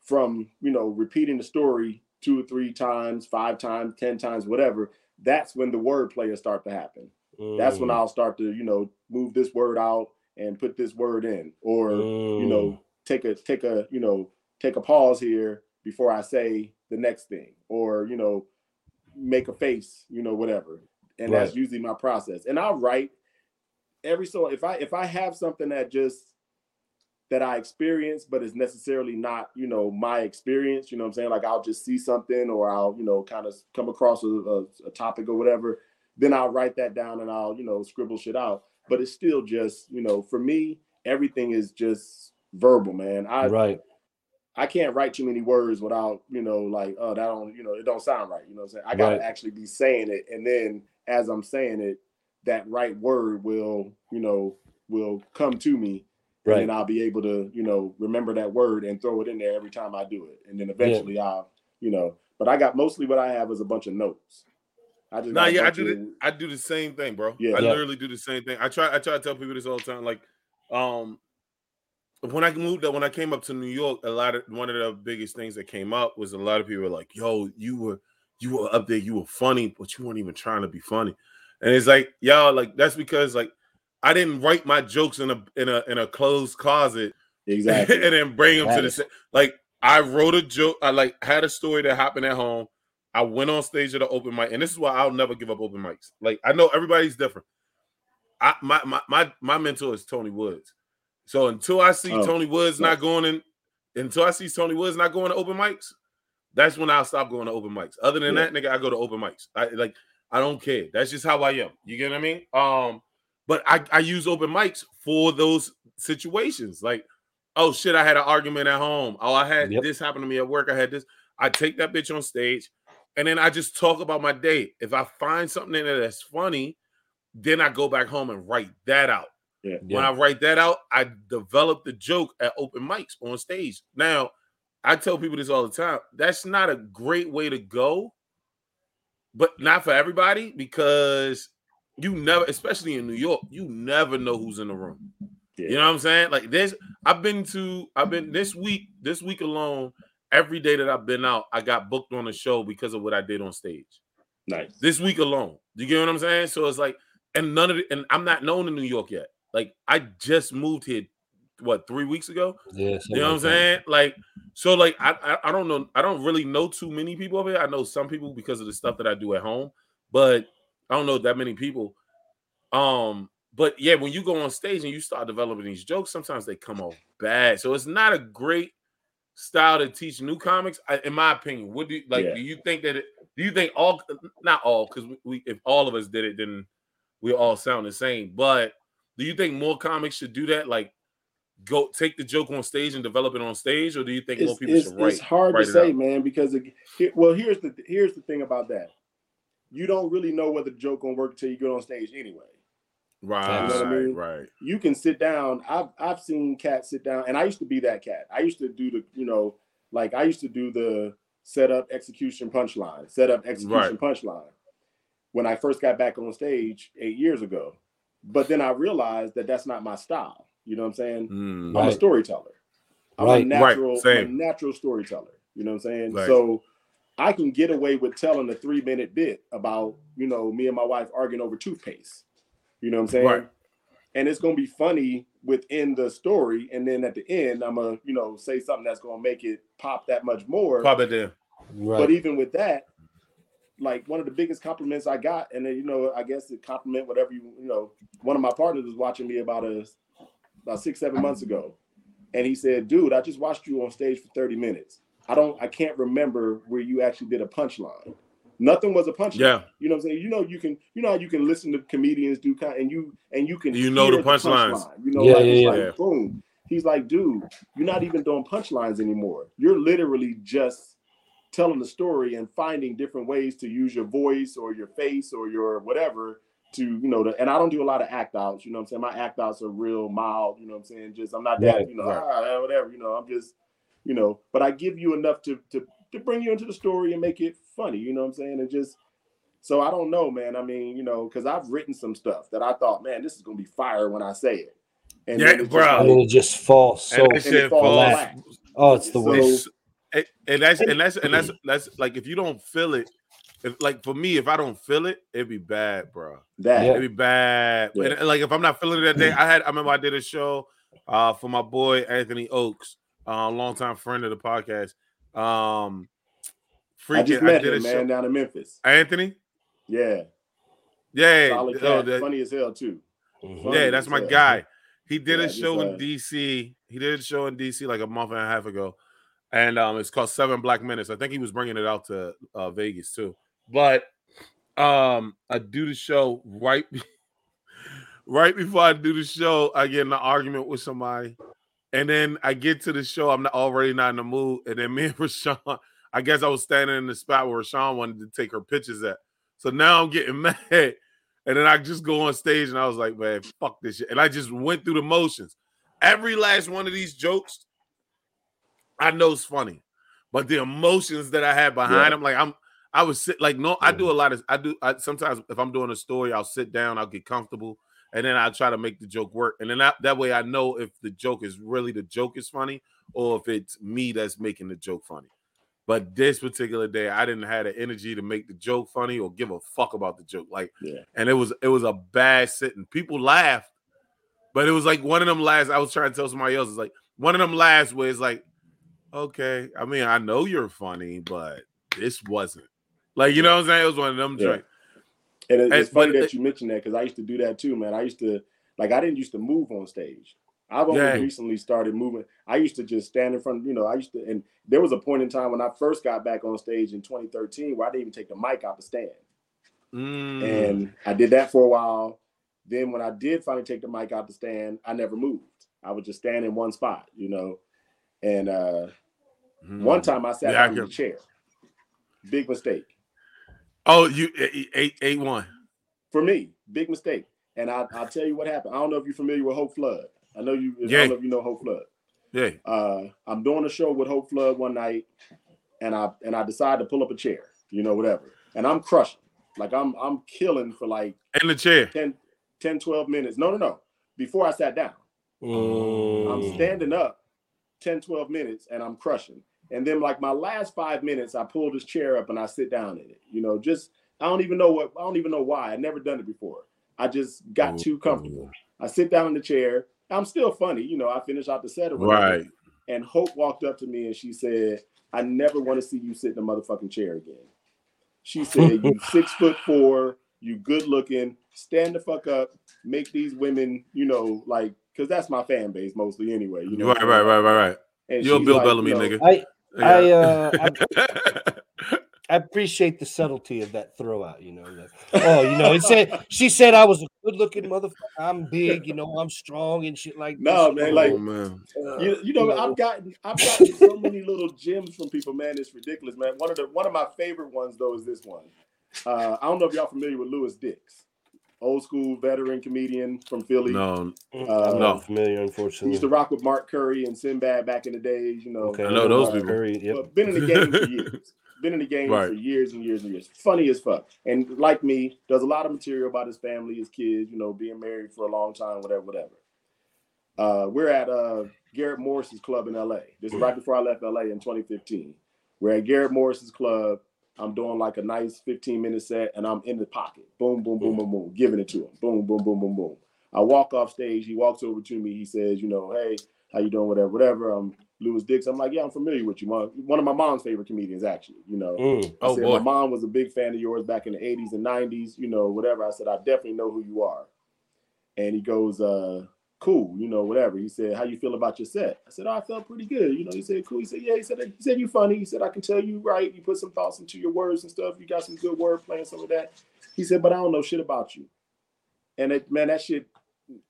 from you know repeating the story two or three times, five times, ten times, whatever, that's when the word players start to happen. That's when Mm, I'll start to, you know, move this word out and put this word in, or you mm. know, take a take a you know take a pause here before I say the next thing, or you know, make a face, you know, whatever. And that's usually my process. And I'll write every so if I if I have something that just that I experience, but it's necessarily not, you know, my experience. You know what I'm saying? Like I'll just see something or I'll, you know, kind of come across a, a, a topic or whatever. Then I'll write that down and I'll, you know, scribble shit out. But it's still just, you know, for me, everything is just verbal, man. I right. I can't write too many words without, you know, like, oh, that don't, you know, it don't sound right. You know what I'm saying? I gotta Right. actually be saying it. And then as I'm saying it, that right word will, you know, will come to me Right. and then I'll be able to, you know, remember that word and throw it in there every time I do it. And then eventually I'll, you know, but I got mostly what I have is a bunch of notes. I just Nah, yeah, I do of- the, I do the same thing, bro. Yeah. I Yeah. literally do the same thing. I try I try to tell people this all the time. Like, um, when I moved up, when I came up to New York, a lot of one of the biggest things that came up was a lot of people were like, "Yo, you were you were up there, you were funny, but you weren't even trying to be funny." And it's like, y'all, like that's because like I didn't write my jokes in a in a in a closed closet exactly. and then bring them to the set. Like I wrote a joke. I like had a story that happened at home. I went on stage at an open mic, and this is why I'll never give up open mics. Like I know everybody's different. I my my my, my mentor is Tony Woods. So until I see Oh, Tony Woods not going in, until I see Tony Woods not going to open mics, that's when I'll stop going to open mics. Other than Yeah. that, nigga, I go to open mics. I like I don't care. That's just how I am. You get what I mean? Um, but I, I use open mics for those situations. Like, oh shit, I had an argument at home. Oh, I had Yep. this happen to me at work. I had this. I take that bitch on stage, and then I just talk about my day. If I find something in there that's funny, then I go back home and write that out. Yeah. When I write that out, I develop the joke at open mics on stage. Now, I tell people this all the time. That's not a great way to go, but not for everybody because you never, especially in New York, you never know who's in the room. Yeah. You know what I'm saying? Like this, I've been to, I've been this week, this week alone, every day that I've been out, I got booked on a show because of what I did on stage nice. this week alone. You get what I'm saying? So it's like, and none of it, and I'm not known in New York yet. Like I just moved here, what three weeks ago? Yeah. You know what I'm saying? Like, so like I, I I don't know, I don't really know too many people over here. I know some people because of the stuff that I do at home, but I don't know that many people. Um, but yeah, when you go on stage and you start developing these jokes, sometimes they come off bad. So it's not a great style to teach new comics, I- in my opinion. What do you like? Yeah. Do you think that? It, do you think all? Not all, because we, we if all of us did it, then we all sound the same. But do you think more comics should do that? Like, go take the joke on stage and develop it on stage, or do you think more people it's, should write? it's hard write to it say, out? man, because it, well, here's the here's the thing about that. You don't really know whether the joke gonna work until you get on stage anyway. Right, You know what I mean? right. You can sit down. I've I've seen cats sit down, and I used to be that cat. I used to do the you know like I used to do the setup, execution, punchline, setup, execution, punchline. When I first got back on stage eight years ago, but then I realized that that's not my style. You know what I'm saying? Mm, I'm a storyteller. I'm Right. a natural, Right, I'm a same. natural storyteller. You know what I'm saying? Right. So I can get away with telling a three minute bit about, you know, me and my wife arguing over toothpaste. You know what I'm saying? Right. And it's gonna be funny within the story, and then at the end, I'm gonna, you know, say something that's gonna make it pop that much more. Pop it there. Right. But even with that, like one of the biggest compliments I got, and then you know, I guess the compliment, whatever you, you know, one of my partners was watching me about a about six, seven months ago. And he said, dude, I just watched you on stage for 30 minutes. I don't I can't remember where you actually did a punchline. Nothing was a punchline. Yeah. You know what I'm saying? You know, you can, you know how you can listen to comedians do kind and you and you can You know the punchlines. punchline. You know, Yeah, like, yeah, it's yeah. like boom. He's like, dude, you're not even doing punchlines anymore. You're literally just telling the story and finding different ways to use your voice or your face or your whatever to, you know, to, and I don't do a lot of act outs, you know what I'm saying? My act outs are real mild, you know what I'm saying? Just I'm not that, Right, you know, right. ah, whatever, you know, I'm just, you know, but I give you enough to to to bring you into the story and make it funny, you know what I'm saying? And just so I don't know, man. I mean, you know, because I've written some stuff that I thought, man, this is gonna be fire when I say it. And Yeah, then it's just bro. and then like- it just falls so. and and it falls falls. flat. Oh, it's the So- worst. And- and that's and that's and that's that's like if you don't feel it if like for me, if I don't feel it, it'd be bad, bro. That Yeah. It'd be bad. Yeah. And, like if I'm not feeling it that day, I had I remember I did a show uh for my boy Anthony Oaks, uh, longtime friend of the podcast. Um freaking I just met did a him, man, show. down in Memphis. Anthony? Yeah, Yeah. solid oh, that- funny as hell too. Mhm. funny yeah, that's my hell. guy. He did Yeah, a show uh, in DC. He did a show in DC like a month and a half ago, and um, it's called Seven Black Minutes. I think he was bringing it out to uh, Vegas too. But um, I do the show right, right before I do the show. I get in an argument with somebody, and then I get to the show. I'm not already not in the mood, and then me and Rashawn. I guess I was standing in the spot where Rashawn wanted to take her pictures at. So now I'm getting mad. And then I just go on stage and I was like, man, fuck this shit. And I just went through the motions. Every last one of these jokes, I know it's funny. But the emotions that I had behind Yeah. them, like I'm I was sit like no, I do a lot of I do I sometimes if I'm doing a story, I'll sit down, I'll get comfortable, and then I'll try to make the joke work. And then that, that way I know if the joke is really the joke is funny or if it's me that's making the joke funny. But this particular day, I didn't have the energy to make the joke funny or give a fuck about the joke. Like, Yeah. and it was it was a bad sitting. People laughed, but it was like one of them laughs. I was trying to tell somebody else. It's like one of them laughs where it's like, okay, I mean, I know you're funny, but this wasn't. Like, you know what I'm saying? It was one of them Yeah. joints. And it- it's funny that you mentioned that because I used to do that too, man. I used to like I didn't used to move on stage. I've only Yeah. recently started moving. I used to just stand in front, you know, I used to and there was a point in time when I first got back on stage in 2013 where I didn't even take the mic out the stand. Mm. And I did that for a while. Then when I did finally take the mic out the stand, I never moved. I would just stand in one spot, you know. And uh one Mm. time I sat Yeah, in the chair. Big mistake. Oh, you eight eight, eight one. for me, big mistake. And I, I'll tell you what happened. I don't know if you're familiar with Hope Flood. I know you. I Yeah. don't know if you know Hope Flood. Yeah. Uh, I'm doing a show with Hope Flood one night, and I and I decide to pull up a chair, you know, whatever. And I'm crushing, like I'm I'm killing for like In the chair. 10, 10 12 minutes. No, no, no. Before I sat down, I'm Mm. standing up 10, 12 minutes, and I'm crushing. And then like my last five minutes, I pull this chair up and I sit down in it. You know, just I don't even know what I don't even know why. I'd never done it before. I just got too mm-hmm. comfortable. I sit down in the chair. I'm still funny, you know. I finish out the set or whatever. Right. And Hope walked up to me and she said, "I never want to see you sit in a motherfucking chair again." She said, "You six foot four, you good looking. Stand the fuck up. Make these women, you know, like, because that's my fan base mostly anyway. You know, Right, right, right, right, right. And You're Bill like, Bellamy you know, nigga. I I, uh, I I appreciate the subtlety of that throw out, you know. Like, oh, you know, it said she said I was a good looking motherfucker. I'm big, you know, I'm strong and shit like No, this. man, like- oh, man. Uh, You, you know, I've gotten I've gotten so many little gems from people, man. It's ridiculous, man. One of the one of my favorite ones though is this one. Uh, I don't know if y'all familiar with Lewis Dix, old school veteran comedian from Philly. No, I'm uh, not no. familiar, unfortunately. used to rock with Mark Curry and Sinbad back in the days, you know. okay, I know those Uh, people. Curry, yep. But been in the game for years. Been in the game Right. for years and years and years. Funny as fuck. And like me, does a lot of material about his family, his kids, you know, being married for a long time, whatever, whatever. Uh, we're at uh, Garrett Morris's club in LA. This is right before I left LA in 2015. We're at Garrett Morris's club. I'm doing like a nice 15 minute set and I'm in the pocket. Boom, boom, boom, boom, boom, giving it to him. Boom, boom, boom, boom, boom. I walk off stage. He walks over to me. He says, you know, hey, how you doing? Whatever, whatever. I'm Lewis Dix. I'm like, yeah, I'm familiar with you. Mom. One of my mom's favorite comedians, actually. You know, Mm. I Oh, said, boy. my mom was a big fan of yours back in the 80s and 90s, you know, whatever. I said, I definitely know who you are. And he goes, uh, cool, you know, whatever. He said, How you feel about your set? I said, Oh, I felt pretty good. You know, he said, Cool. He said, Yeah, he said, he said you funny. He said, I can tell you right. You put some thoughts into your words and stuff. You got some good wordplay and some of that. He said, But I don't know shit about you. And it, man, that shit,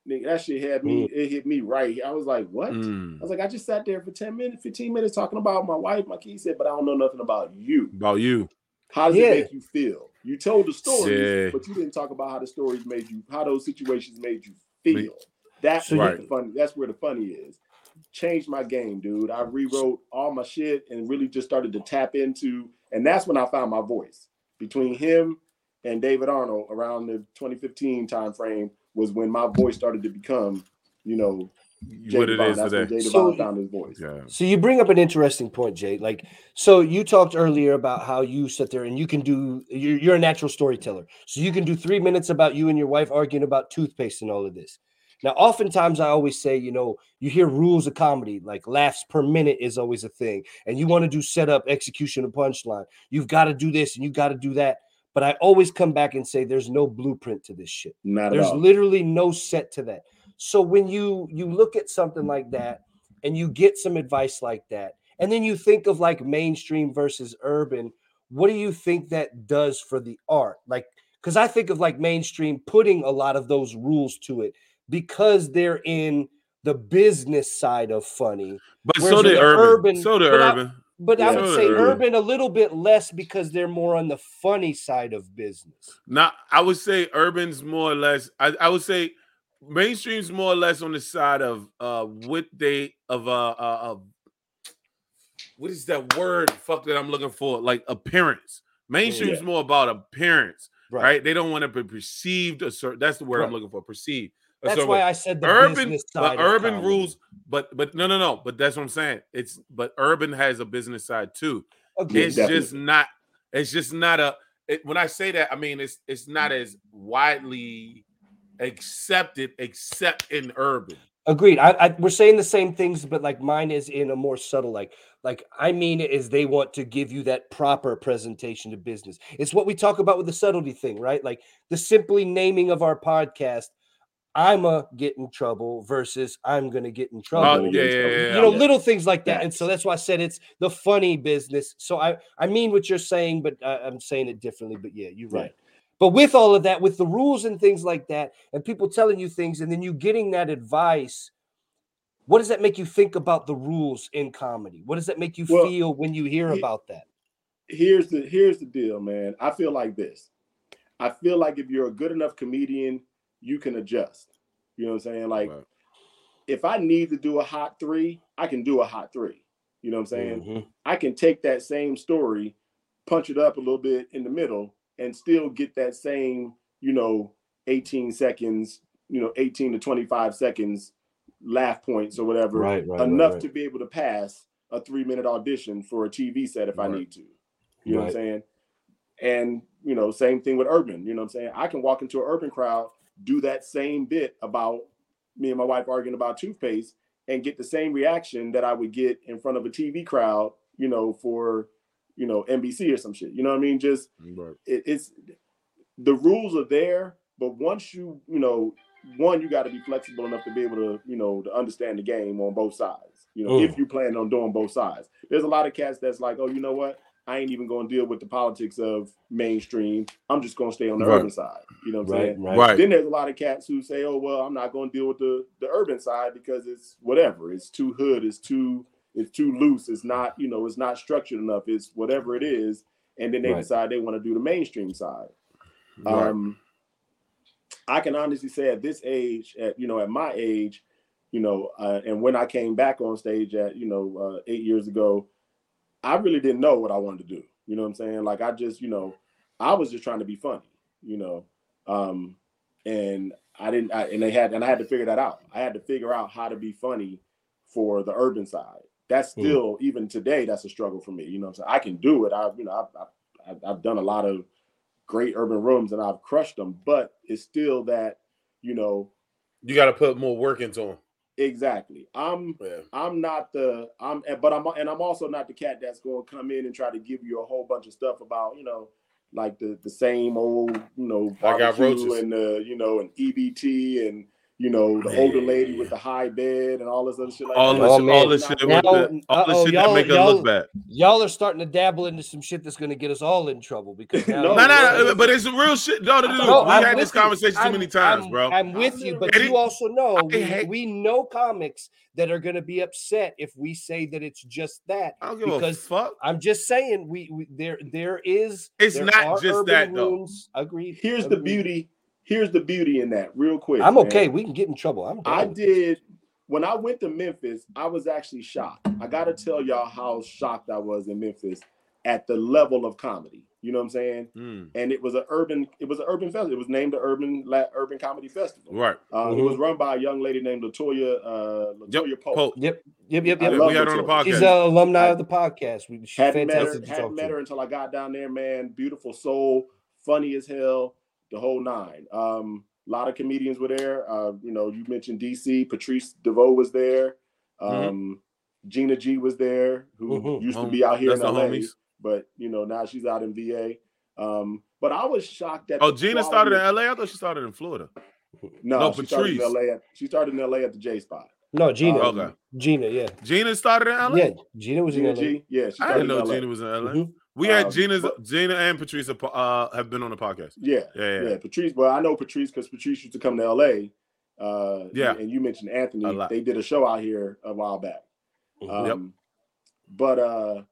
that shit had me, it hit me right. I was like, What? Mm. I was like, I just sat there for 10 minutes, 15 minutes talking about my wife, my kids. He said, but I don't know nothing about you. About you. How does Yeah. it make you feel? You told the stories, but you didn't talk about how the stories made you, how those situations made you feel. That's So where the fun. That's where the funny is. Changed my game, dude. I rewrote all my shit and really just started to tap into, and that's when I found my voice. Between him and David Arnold, around the 2015 time frame, was when my voice started to become, you know, what J it Devon, is today. So- found his voice. Yeah. So you bring up an interesting point, Jay. Like, so you talked earlier about how you sit there and you can do. You're, you're a natural storyteller, so you can do three minutes about you and your wife arguing about toothpaste and all of this. Now, oftentimes I always say, you know, you hear rules of comedy, like laughs per minute is always a thing, and you want to do setup, execution, and punchline. You've got to do this and you've got to do that. But I always come back and say, there's no blueprint to this shit. Not There's all. literally no set to that. So when you you look at something like that and you get some advice like that, and then you think of like mainstream versus urban, what do you think that does for the art? Like, because I think of like mainstream putting a lot of those rules to it because they're in the business side of funny. But Whereas so did urban. urban- So did but I- urban. But I would So say urban. urban a little bit less because they're more on the funny side of business. Now, I would say urban's more or less. I, I would say mainstream's more or less on the side of uh what they of uh, uh of what is that word? Fuck that I'm looking for. Like appearance. Mainstream's Yeah. more about appearance, Right. right? They don't want to be perceived a certain. That's the word I'm looking for. Perceived. A That's certain why way. I said the urban, business side. of urban comedy. rules. But but no no no. But that's what I'm saying. It's but urban has a business side too. Agreed. it's just not it's just not a it, when i say that i mean it's it's not as widely accepted except in urban Agreed. I, I we're saying the same things, but like mine is in a more subtle, like like I mean is they want to give you that proper presentation to business. It's what we talk about with the subtlety thing, right? Like the simply naming of our podcast, I'm a get in trouble versus I'm gonna get in oh trouble. yeah, yeah, yeah, yeah. you know, little things like that. And so that's why I said it's the funny business. So I I mean what you're saying, but I, I'm saying it differently. But yeah, you're right. But with all of that, with the rules and things like that, and people telling you things, and then you getting that advice, what does that make you think about the rules in comedy? What does that make you Well, feel when you hear he- about that? here's the here's the deal, man. I feel like this. I feel like if you're a good enough comedian, you can adjust. You know what I'm saying? Like Right. if I need to do a hot three, I can do a hot three. You know what I'm saying? Mhm. I can take that same story, punch it up a little bit in the middle, and still get that same, you know, 18 seconds, you know, 18 to 25 seconds laugh points or whatever, Right, right, enough to be able to pass a three minute audition for a TV set if I need to. You know what I'm saying? And, you know, same thing with urban. You know what I'm saying? I can walk into an urban crowd, do that same bit about me and my wife arguing about toothpaste and get the same reaction that I would get in front of a TV crowd, you know, for, you know, NBC or some shit. You know what I mean? Just Right. it, it's the rules are there, but once you, you know, one, you got to be flexible enough to be able to, you know, to understand the game on both sides. You know, Mm. if you plan on doing both sides. There's a lot of cats that's like, oh, you know what? I ain't even gonna deal with the politics of mainstream. I'm just gonna stay on the Right. urban side. You know what I'm Right, saying? right. right Then there's a lot of cats who say, "Oh well, I'm not going to deal with the the urban side because it's whatever. It's too hood. It's too it's too loose. It's not you know it's not structured enough. It's whatever it is." And then they Right. decide they want to do the mainstream side. Right. Um, I can honestly say at this age, at you know at my age, you know, uh, and when I came back on stage at you know uh, eight years ago, I really didn't know what I wanted to do. You know what I'm saying? Like I just you know I was just trying to be funny. You know. Um, and I didn't, I, and they had, and I had to figure that out. I had to figure out how to be funny for the urban side. That's Mm. still, even today, that's a struggle for me. You know, what I'm saying I can do it. I've, you know, I've, I've, I've done a lot of great urban rooms and I've crushed them, but it's still that, you know, you got to put more work into them exactly. I'm, yeah I'm not the, I'm, but I'm, and I'm also not the cat that's going to come in and try to give you a whole bunch of stuff about, you know, like the the same old, you know, I got roaches. and the, you know, an EBT and you know the older lady with the high bed and all this other shit like all that. this Oh, all man. this shit Now- with the, all this shit y'all- that make us look bad Y'all are starting to dabble into some shit that's going to get us all in trouble because now No, no, no, no, no, but it's real shit. No, no, no, No, we I'm had with this you. conversation too I'm- many times, I'm- bro. I'm with you, but Eddie, you also know we, hate- we know comics that are going to be upset if we say that it's just that. I don't give because a fuck. I'm just saying we, we there there is It's there not just urban that, though. rooms. Agreed. Here's the beauty. Here's the beauty in that, real quick. I'm man. okay. We can get in trouble. I'm I down with this. did when I went to Memphis, I was actually shocked. I gotta tell y'all how shocked I was in Memphis at the level of comedy. You know what I'm saying? Mm, And it was an urban, it was an urban festival. It was named the Urban La- Urban Comedy Festival. right. Uh, It Mhm. was run by a young lady named Latoya uh, Yep. Latoya Pope. Pope. Yep, yep, yep, yep. We had her on the podcast. She's an alumni of the podcast. We, Hadn't met her, to hadn't talk met her until I got down there, man. Beautiful soul, funny as hell, the whole nine. Um, a lot of comedians were there. Uh, you know, you mentioned DC, Patrice DeVoe was there. Mhm. Um, Gina G was there, who Mhm. used to be out here that's in the LA, homies. but you know, now she's out in VA. Um, but I was shocked that Oh, Gina started in LA. I thought she started in Florida. no, no, she started in Patrice. LA. At, she started in LA at the J spot. No, Gina. Um, Okay. Gina, yeah. Gina started in LA. Yeah, Gina was Gina in LA. G, yeah, she I didn't in know LA. Gina was in LA. Mhm. We had Um, Gina's but- Gina and Patrice uh, have been on the podcast. Yeah, Yeah, yeah. yeah, Patrice. Well, I know Patrice because Patrice used to come to LA. Uh, Yeah. and you mentioned Anthony. They did a show out here a while back. Mhm. Yep. Um, But uh,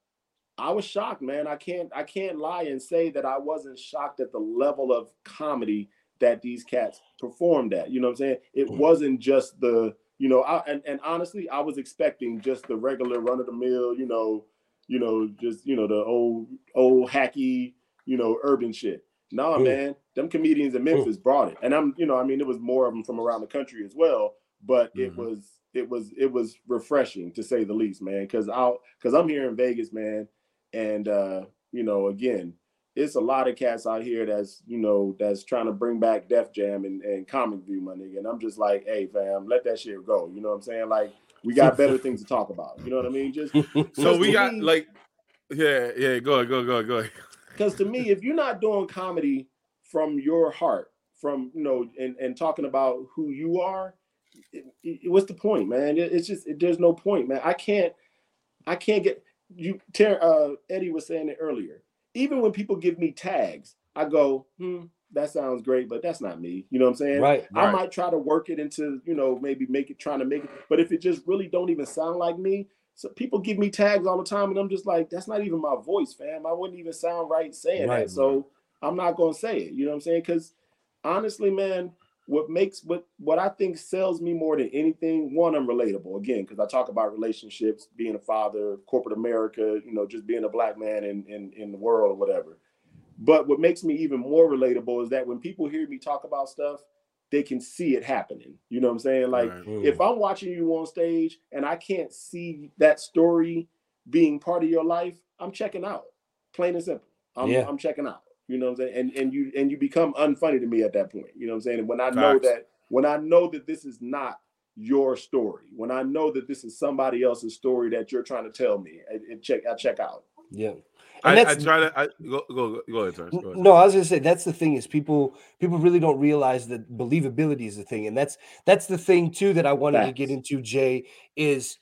I was shocked, man. I can't I can't lie and say that I wasn't shocked at the level of comedy that these cats performed at. You know what I'm saying? It Mhm. wasn't just the you know, I, and and honestly, I was expecting just the regular run of the mill, you know, you know, just you know the old old hacky, you know, urban shit. Nah, Mm. man, them comedians in Memphis brought it, and I'm, you know, I mean, it was more of them from around the country as well, but it Mhm. was it was it was refreshing to say the least, man. Because I'll because I'm here in Vegas, man, and uh, you know, again, it's a lot of cats out here that's you know that's trying to bring back Def Jam and, and Comic View, my nigga. And I'm just like, hey, fam, let that shit go. You know what I'm saying? Like, we got better things to talk about. You know what I mean? Just So we got me- like, yeah, yeah. Go ahead, go ahead, go ahead, go ahead. because to me, if you're not doing comedy from your heart, from you know, and, and talking about who you are, it, it- what's the point, man? It- it's just it, there's no point, man. I can't, I can't get you. Ter- uh, Eddie was saying it earlier. Even when people give me tags, I go, hmm, that sounds great, but that's not me. You know what I'm saying? Right. I Right. might try to work it into, you know, maybe make it trying to make it, but if it just really don't even sound like me, so people give me tags all the time, and I'm just like, that's not even my voice, fam. I wouldn't even sound right saying Right, that. So I'm not gonna say it. You know what I'm saying? Because honestly, man, what makes what what I think sells me more than anything, one, I'm relatable again, because I talk about relationships, being a father, corporate America, you know, just being a black man in in, in the world or whatever. But what makes me even more relatable is that when people hear me talk about stuff, they can see it happening. You know what I'm saying? Like Right. Mm. if I'm watching you on stage and I can't see that story being part of your life, I'm checking out. Plain and simple. I'm, Yeah. I'm checking out. You know what I'm saying? And and you and you become unfunny to me at that point. You know what I'm saying? And when I know that when I know that this is not your story, when I know that this is somebody else's story that you're trying to tell me, it, it check I check out. Yeah. I, And I that's- try to I, go go go ahead, Terrence. Go ahead. No, I was gonna say that's the thing is people people really don't realize that believability is the thing, and that's that's the thing too that I wanted to get into. Jay is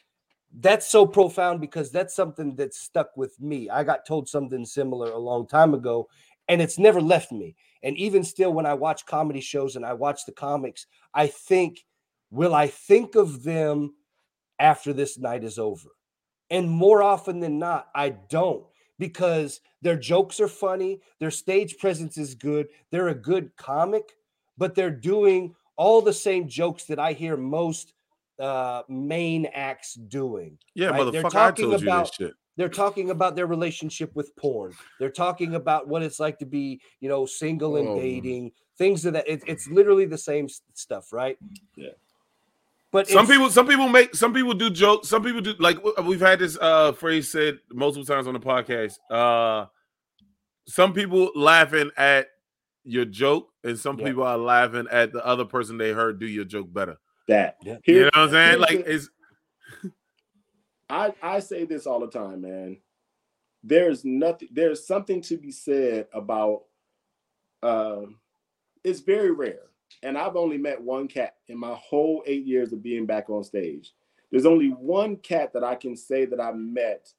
that's so profound because that's something that stuck with me. I got told something similar a long time ago, and it's never left me. And even still, when I watch comedy shows and I watch the comics, I think, will I think of them after this night is over? And more often than not, I don't because their jokes are funny, their stage presence is good, they're a good comic, but they're doing all the same jokes that I hear most uh main acts doing. Yeah, right? They're motherfucker, I talking told you about- this shit. They're talking about their relationship with porn. They're talking about what it's like to be, you know, single and Oh, dating, things of that. It, it's literally the same stuff, right? Yeah. But Some it's- people, some people make, some people do jokes. Some people do like we've had this uh phrase said multiple times on the podcast. Uh, some people laughing at your joke, and some Yeah. people are laughing at the other person they heard do your joke better. That Yeah. You know what I'm saying? Like the- it's I I say this all the time, man. There's nothing. There's something to be said about. Um, it's very rare, and I've only met one cat in my whole eight years of being back on stage. There's only one cat that I can say that I met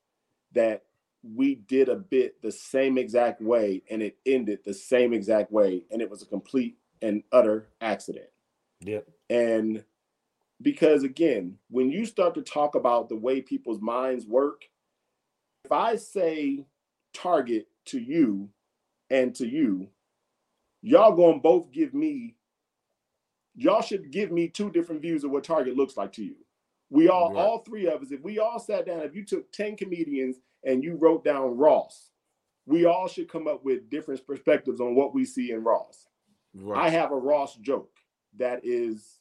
that we did a bit the same exact way, and it ended the same exact way, and it was a complete and utter accident. Yep. And because again, when you start to talk about the way people's minds work, if I say target to you and to you, y'all gonna both give me, y'all should give me two different views of what target looks like to you. We all, Right. all three of us, if we all sat down, if you took 10 comedians and you wrote down Ross, we all should come up with different perspectives on what we see in Ross. Right. I have a Ross joke that is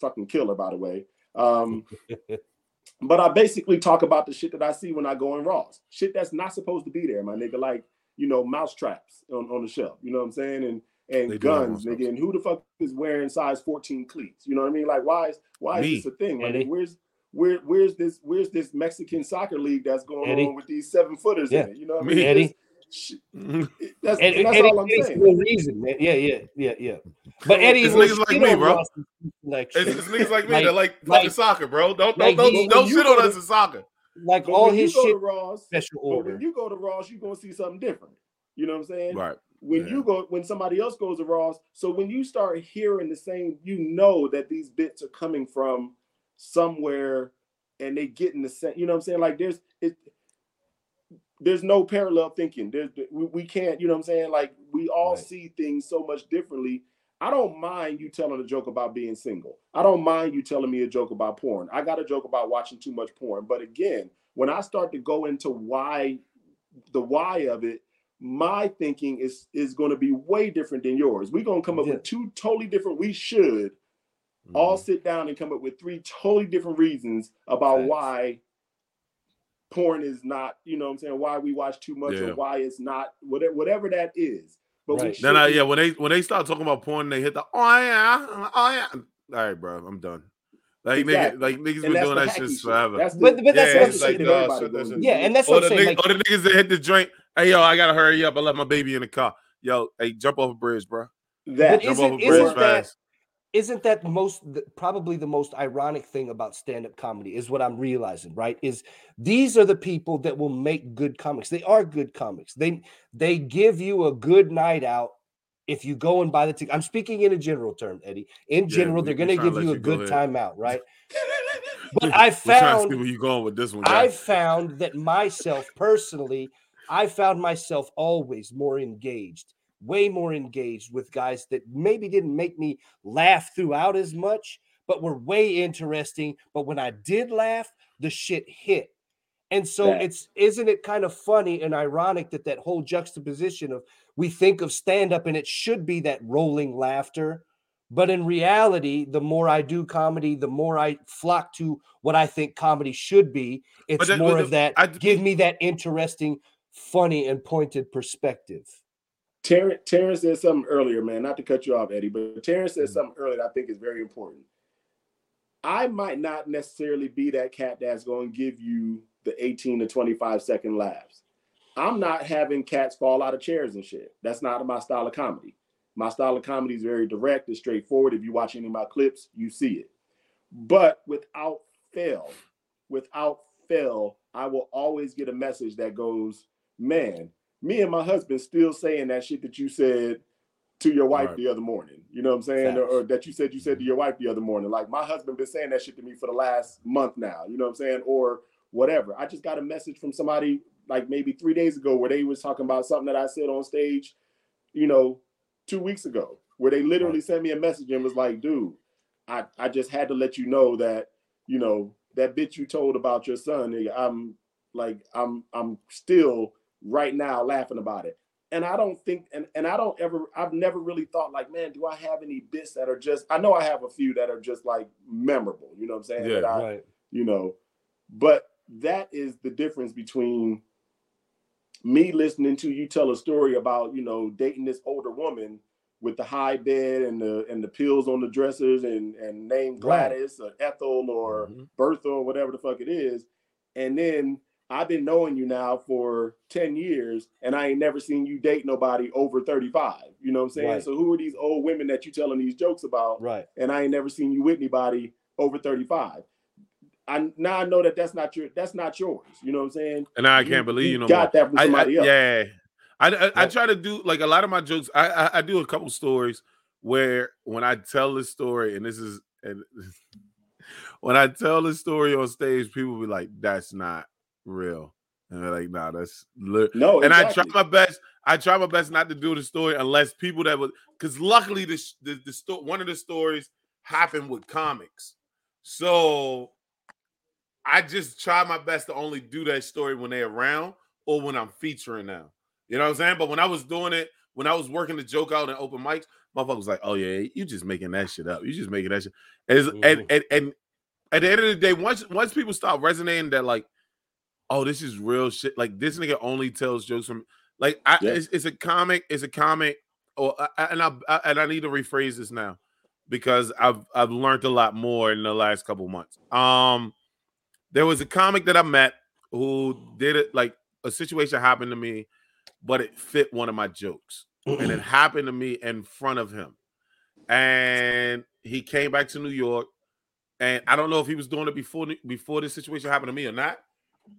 fucking killer, by the way. Um, but I basically talk about the shit that I see when I go in Ross. Shit that's not supposed to be there, my nigga. Like, you know, mouse traps on, on the shelf. You know what I'm saying? And and They guns, nigga. And who the fuck is wearing size 14 cleats? You know what I mean? Like, why is why is this a thing? Like, Eddie. where's where where's this where's this Mexican soccer league that's going Eddie. on with these seven footers Yeah. in it? You know what I mean? Eddie. That's, Eddie, that's Eddie all I'm Eddie's saying. no reason, man. Yeah, yeah, yeah, yeah. But Eddie It's niggas like me, bro. Selection. It's, it's niggas like me Like- that like fucking like- soccer, bro. Don't like don't he- don't, don't shit on to- us in soccer. like But all when his you go shit Ross, special but order. when you go to Ross, you're gonna see something different. You know what I'm saying? Right. When Yeah. you go when somebody else goes to Ross, so when you start hearing the same, you know that these bits are coming from somewhere and they get in the same, you know what I'm saying? Like there's it there's no parallel thinking. There's we, we can't, you know what I'm saying? Like we all Right. see things so much differently. I don't mind you telling a joke about being single. I don't mind you telling me a joke about porn. I got a joke about watching too much porn. But again, when I start to go into why the why of it, my thinking is is going to be way different than yours. We're going to come up Yeah. with two totally different. We should all Mhm. sit down and come up with three totally different reasons about Facts. why porn is not, you know what I'm saying, why we watch too much Yeah. or why it's not whatever whatever that is. But Right. Then I, shouldn't- yeah, when they when they start talking about porn, they hit the oh yeah, oh yeah. All right, bro, I'm done. Like Exactly. nigga, like niggas and been doing that shit shit. forever. That's the, But- but that's Yeah, what it's I'm like, saying. uh, everybody shit goes that's- in. Yeah, and that's what the, I'm saying. nigg- Like, or the niggas that hit the drink. Hey yo, I gotta hurry up. I left my baby in the car. Yo, hey, jump off a bridge, bro. that But Jump isn't- off a bridge isn't that- fast. isn't that most probably the most ironic thing about stand-up comedy is what i'm realizing right is these are the people that will make good comics they are good comics they they give you a good night out if you go and buy the ticket i'm speaking in a general term eddie in Yeah, general we- they're going to give let you a you go good ahead. time out right but i We're trying to see found where you going with this one, I found that myself personally, I found myself always more engaged, way more engaged with guys that maybe didn't make me laugh throughout as much, but were way interesting. But when I did laugh, the shit hit. And so Yeah. it's isn't it kind of funny and ironic that that whole juxtaposition of we think of stand up and it should be that rolling laughter, but in reality, the more I do comedy, the more I flock to what I think comedy should be. It's that- more but of that. I- give me that interesting, funny, and pointed perspective. Terrence, Terrence said something earlier, man. Not to cut you off, Eddie, but Terrence Mm-hmm. said something earlier that I think is very important. I might not necessarily be that cat that's going to give you the 18 to 25 second laughs. I'm not having cats fall out of chairs and shit. That's not my style of comedy. My style of comedy is very direct and straightforward. If you watch any of my clips, you see it. But without fail, without fail, I will always get a message that goes, man, me and my husband still saying that shit that you said to your wife Right. the other morning. You know what I'm saying? Or, or that you said you said to mm-hmm. your wife the other morning. Like my husband been saying that shit to me for the last month now. You know what I'm saying? Or whatever. I just got a message from somebody like maybe three days ago where they was talking about something that I said on stage, you know, two weeks ago, where they literally sent me a message and was like, dude, I, I just had to let you know that, you know, that bitch you told about your son, I'm like, I'm I'm still right now laughing about it. And I don't think, and, and I don't ever, I've never really thought like, man, do I have any bits that are just, I know I have a few that are just like memorable, you know what I'm saying? Yeah. I, right. you know, but that is the difference between me listening to you tell a story about, you know, dating this older woman with the high bed and the and the pills on the dressers and and named Right. Gladys or Ethel or Mhm. Bertha or whatever the fuck it is. And then I've been knowing you now for 10 years and I ain't never seen you date nobody over 35. You know what I'm saying? Right. So who are these old women that you telling these jokes about? Right. And I ain't never seen you with anybody over 35. I now I know that that's not your that's not yours. You know what I'm saying? And I can't believe you no got more. that from I- I- somebody else. Yeah, I, I, I try to do like a lot of my jokes. I, I I do a couple stories where when I tell this story, and this is and when I tell this story on stage, people be like, "That's not real," and they're like, "Nah, that's." Li-. No, And I try my best. I try my best not to do the story unless people that would, because luckily the the, the sto- one of the stories happened with comics, so I just try my best to only do that story when they're around or when I'm featuring now. You know what I'm saying? But when I was doing it, when I was working the joke out in open mics, motherfucker was like, "Oh yeah, you just making that shit up. You just making that shit." And, and, Mhm. and and at the end of the day, once once people start resonating that like, oh, this is real shit. Like this nigga only tells jokes from like I, Yeah. it's, it's a comic. It's a comic. Or I- I- and I, I and I need to rephrase this now because I've I've learned a lot more in the last couple months. Um, there was a comic that I met who did it like a situation happened to me, but it fit one of my jokes, and it happened to me in front of him, and he came back to New York, and I don't know if he was doing it before before this situation happened to me or not,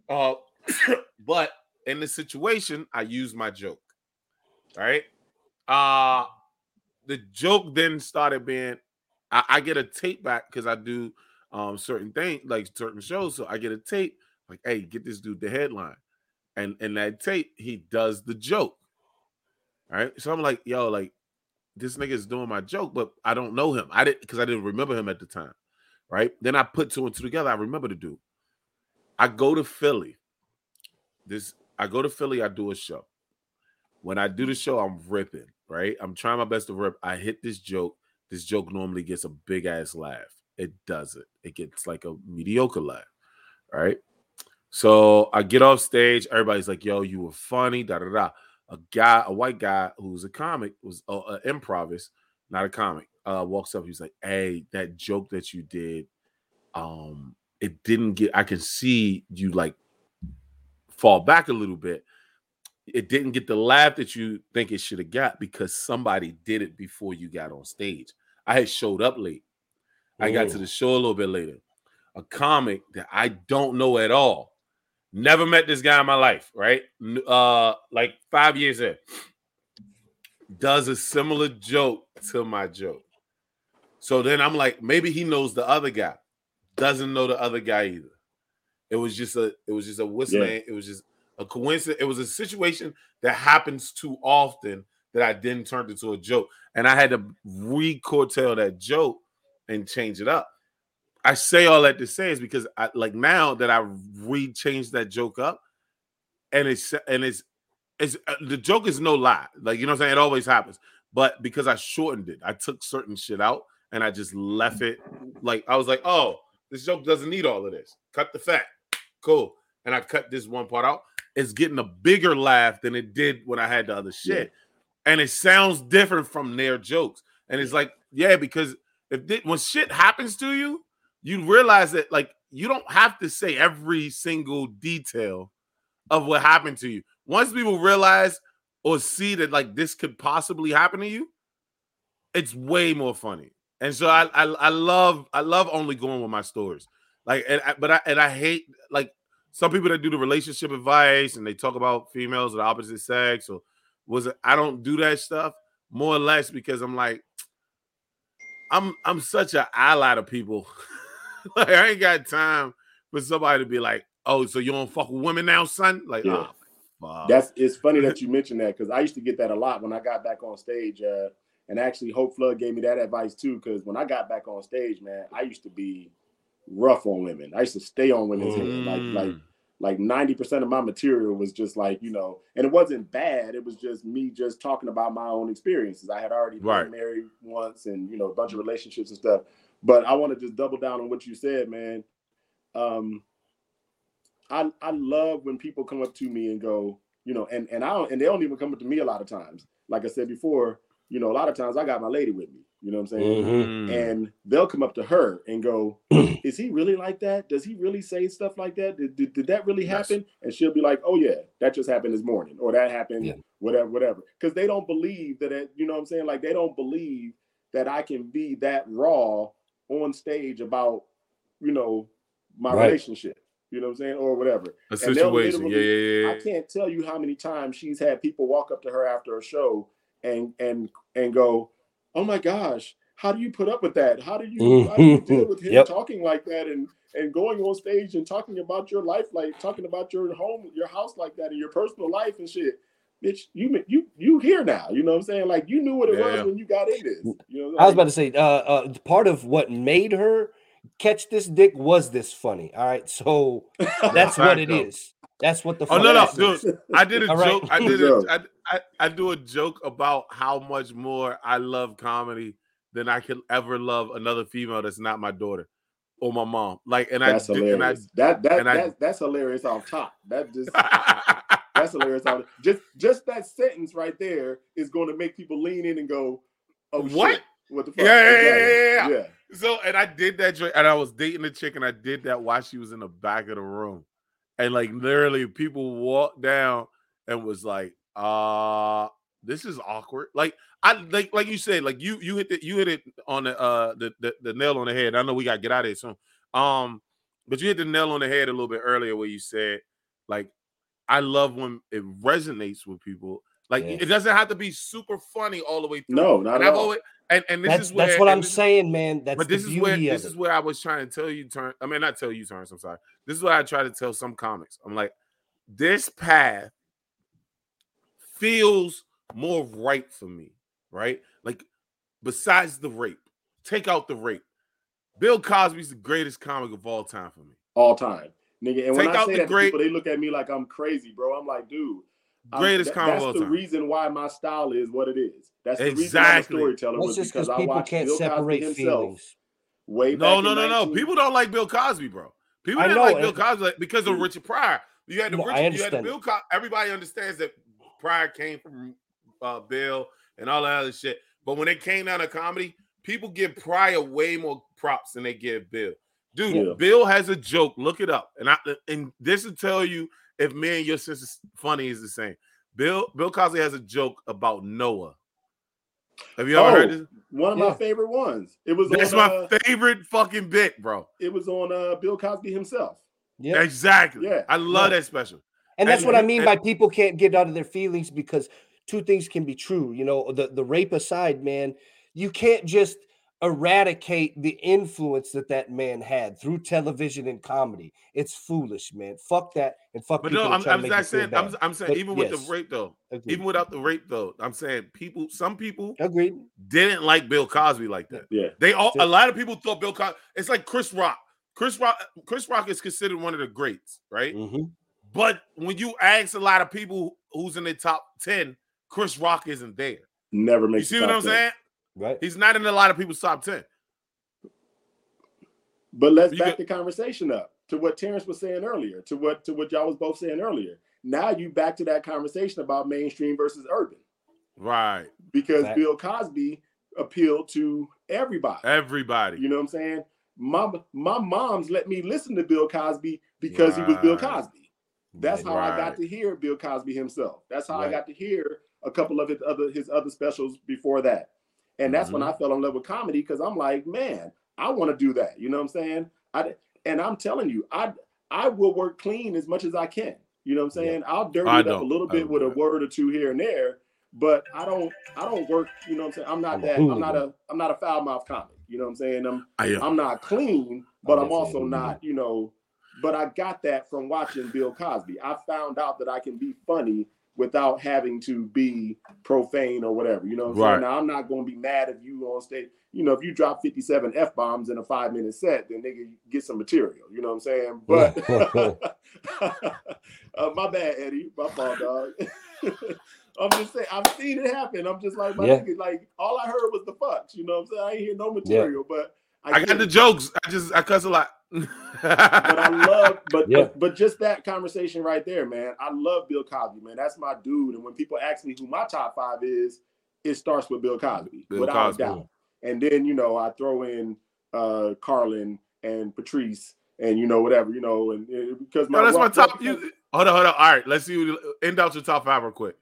uh, but in this situation, I used my joke, right? Uh the joke then started being I, I get a tape back because I do um certain things like certain shows. So I get a tape, like, hey, get this dude the headline. And in that tape, he does the joke. All right. So I'm like, yo, like this nigga is doing my joke, but I don't know him. I didn't because I didn't remember him at the time. Right. Then I put two and two together. I remember the dude. I go to Philly. This I go to Philly, I do a show. When I do the show, I'm ripping, right? I'm trying my best to rip. I hit this joke. This joke normally gets a big ass laugh. It doesn't. It gets like a mediocre laugh, right? So I get off stage. Everybody's like, "Yo, you were funny." Da da da. A guy, a white guy who's a comic, was uh, an improvist, not a comic. Uh, walks up. He's like, "Hey, that joke that you did, um, it didn't get. I can see you like fall back a little bit. It didn't get the laugh that you think it should have got because somebody did it before you got on stage. I had showed up late. I got to the show a little bit later. A comic that I don't know at all. Never met this guy in my life, right? Uh, like five years in, does a similar joke to my joke. So then I'm like, maybe he knows the other guy, doesn't know the other guy either. It was just a, it was just a whistling. It was just a coincidence. It was a situation that happens too often that I then turned into a joke, and I had to re-cortail that joke and change it up. I say all that to say is because I like now that I re-changed that joke up, and it's and it's it's uh, the joke is no lie. Like you know what I'm saying? It always happens. But because I shortened it, I took certain shit out and I just left it like I was like, oh, this joke doesn't need all of this. Cut the fat. Cool. And I cut this one part out. It's getting a bigger laugh than it did when I had the other shit. And it sounds different from their jokes. And it's like, yeah, because if when shit happens to you, you realize that like you don't have to say every single detail of what happened to you. Once people realize or see that like this could possibly happen to you, it's way more funny. And so I I, I love I love only going with my stories. Like and I, but I and I hate like some people that do the relationship advice and they talk about females of the opposite sex or was it I don't do that stuff more or less because I'm like I'm I'm such an ally to people. like I ain't got time for somebody to be like, oh, so you don't fuck with women now, son? Like, Yeah. ah, fuck. That's it's funny that you mentioned that because I used to get that a lot when I got back on stage. Uh, and actually, Hope Flood gave me that advice too. Because when I got back on stage, man, I used to be rough on women. I used to stay on women's head. Like like Mm. like 90% of my material was just like, you know, and it wasn't bad. It was just me just talking about my own experiences. I had already been Right. married once and, you know, a bunch of relationships and stuff. But I want to just double down on what you said, man. Um, I I love when people come up to me and go, you know, and and I don't, and they don't even come up to me a lot of times. Like I said before, you know, a lot of times I got my lady with me. You know what I'm saying? Mhm. Mm. and they'll come up to her and go, "Is he really like that? Does he really say stuff like that? Did, did, did that really Yes. happen?" And she'll be like, "Oh yeah, that just happened this morning, or that happened, Yeah. whatever, whatever." Because they don't believe that, it, you know what I'm saying? Like they don't believe that I can be that raw on stage about, you know, my Right. relationship. You know what I'm saying, or whatever. a and they'll situation. Yeah, literally- yeah, I can't tell you how many times she's had people walk up to her after a show and and and go, "Oh my gosh, how do you put up with that? How do you how do you deal with him Yep. talking like that and and going on stage and talking about your life like talking about your home, your house like that and your personal life and shit." Bitch, you you you here now. You know what I'm saying? Like you knew what it Yeah, was when you got in this. You know, I was about to say, uh, uh, part of what made her catch this dick was this funny. All right, so that's what Fact, it though. is. That's what the Oh fuck no, no, that is. dude. I did a All right. joke. I did Joke. a, I, I, I do a joke about how much more I love comedy than I could ever love another female that's not my daughter or my mom. Like, and That's I did, and I hilarious. that that, and I- that that's hilarious off top. That just that's hilarious. Off, just just that sentence right there is going to make people lean in and go, "Oh What? shit, what the fuck?" Yeah, yeah, yeah, Exactly. yeah, So, and I did that, joke, and I was dating a chick, and I did that while she was in the back of the room, and like literally, people walked down and was like, "Uh, this is awkward." Like I like, like you said, like you you hit the you hit it on the uh the the, the nail on the head. I know we got to get out of here soon. Um, but you hit the nail on the head a little bit earlier where you said, like, I love when it resonates with people. Like Yeah. it doesn't have to be super funny all the way through. No, not and at I've all. always and, and this That's is where that's what I'm this saying, man. That's but the this is where this of is where I was trying to tell you turn. I mean, not tell you turns. I'm sorry. This is what I try to tell some comics. I'm like, this path feels more right for me, right? Like, besides the rape, take out the rape. Bill Cosby's the greatest comic of all time for me. all time, nigga. And when I out say the that, great- people they look at me like I'm crazy, bro. I'm like, dude. I'm- Greatest that- comic That's the time. reason why my style is what it is. That's the reason Exactly. I'm a storyteller That's was just because because I people watched can't Bill separate himself feelings. way back. No, no, no, no. People don't like Bill Cosby, bro. People didn't know, like Bill Cosby like, because of Mm. Richard Pryor. You had the No, I Richard, you had the understand Bill Cosby. Everybody understands that Pryor came from uh, Bill and all that other shit. But when it came down to comedy, people give Pryor way more props than they give Bill. Dude, Yeah. Bill has a joke. Look it up, and I and this will tell you if me and your sense of funny is the same. Bill Bill Cosby has a joke about Noah. Have you ever heard Oh, this? One of Yeah. my favorite ones. It was That's on. my uh, favorite fucking bit, bro. it was on uh, Bill Cosby himself. Yeah. Exactly. Yeah. I love Yeah. that special. And that's And- what I mean and- by people can't get out of their feelings because two things can be true. You know, the, the rape aside, man, you can't just eradicate the influence that that man had through television and comedy. It's foolish, man. Fuck that and fuck But people no, I'm, to I'm make not you feel saying I'm, bad. I'm saying But even with yes. the rape though, Agreed. even without the rape though, I'm saying people, some people Agreed. didn't like Bill Cosby like that. Yeah. They all That's a lot of people thought Bill Cosby. It's like Chris Rock. Chris Rock. Chris Rock is considered one of the greats, right? Mhm. But when you ask a lot of people who's in the top ten, Chris Rock isn't there. Never makes. You makes. see what I'm 10. saying? Right. He's not in a lot of people's top ten. But let's You back get- the conversation up to what Terrence was saying earlier, to what to what y'all was both saying earlier. Now you back to that conversation about mainstream versus urban Right. because Fact. Bill Cosby appealed to everybody. Everybody. You know what I'm saying? My my mom's let me listen to Bill Cosby because he was Bill Cosby. That's how I got to hear Bill Cosby himself. That's how I got to hear a couple of his other his other specials before that. And that's when I Mm-hmm. fell in love with comedy because I'm like, man, I want to do that. You know what I'm saying? I and I'm telling you, I I will work clean as much as I can. You know what I'm Yeah. saying? I'll dirty I it up a little bit with a word or two here and there, but I don't I don't work, you know what I'm saying? I'm not I'm that I'm not a I'm not a foul mouth comic. You know what I'm saying? I'm I am. I'm not clean, but I'm also not, you know, but I got that from watching Bill Cosby. I found out that I can be funny without having to be profane or whatever. You know what I'm Right. saying? Now I'm not gonna be mad if you on stage, you know, if you drop 57 F bombs in a five minute set, then nigga get some material. You know what I'm saying? But uh, my bad, Eddie. My fault, dog. I'm just saying, I've seen it happen. I'm just like, my Yeah. nigga, like, all I heard was the fucks. You know what I'm saying? I ain't hear no material, but I get got the jokes. I just I cuss a lot. But I love, but, Yeah. but but just that conversation right there, man. I love Bill Cosby, man. That's my dude. And when people ask me who my top five is, it starts with Bill Cosby, Bill without Cosby. a doubt. And then you know I throw in uh Carlin and Patrice and you know whatever you know and, and because No, that's my top. You, hold on, hold on. All right, let's see. End out your top five real quick,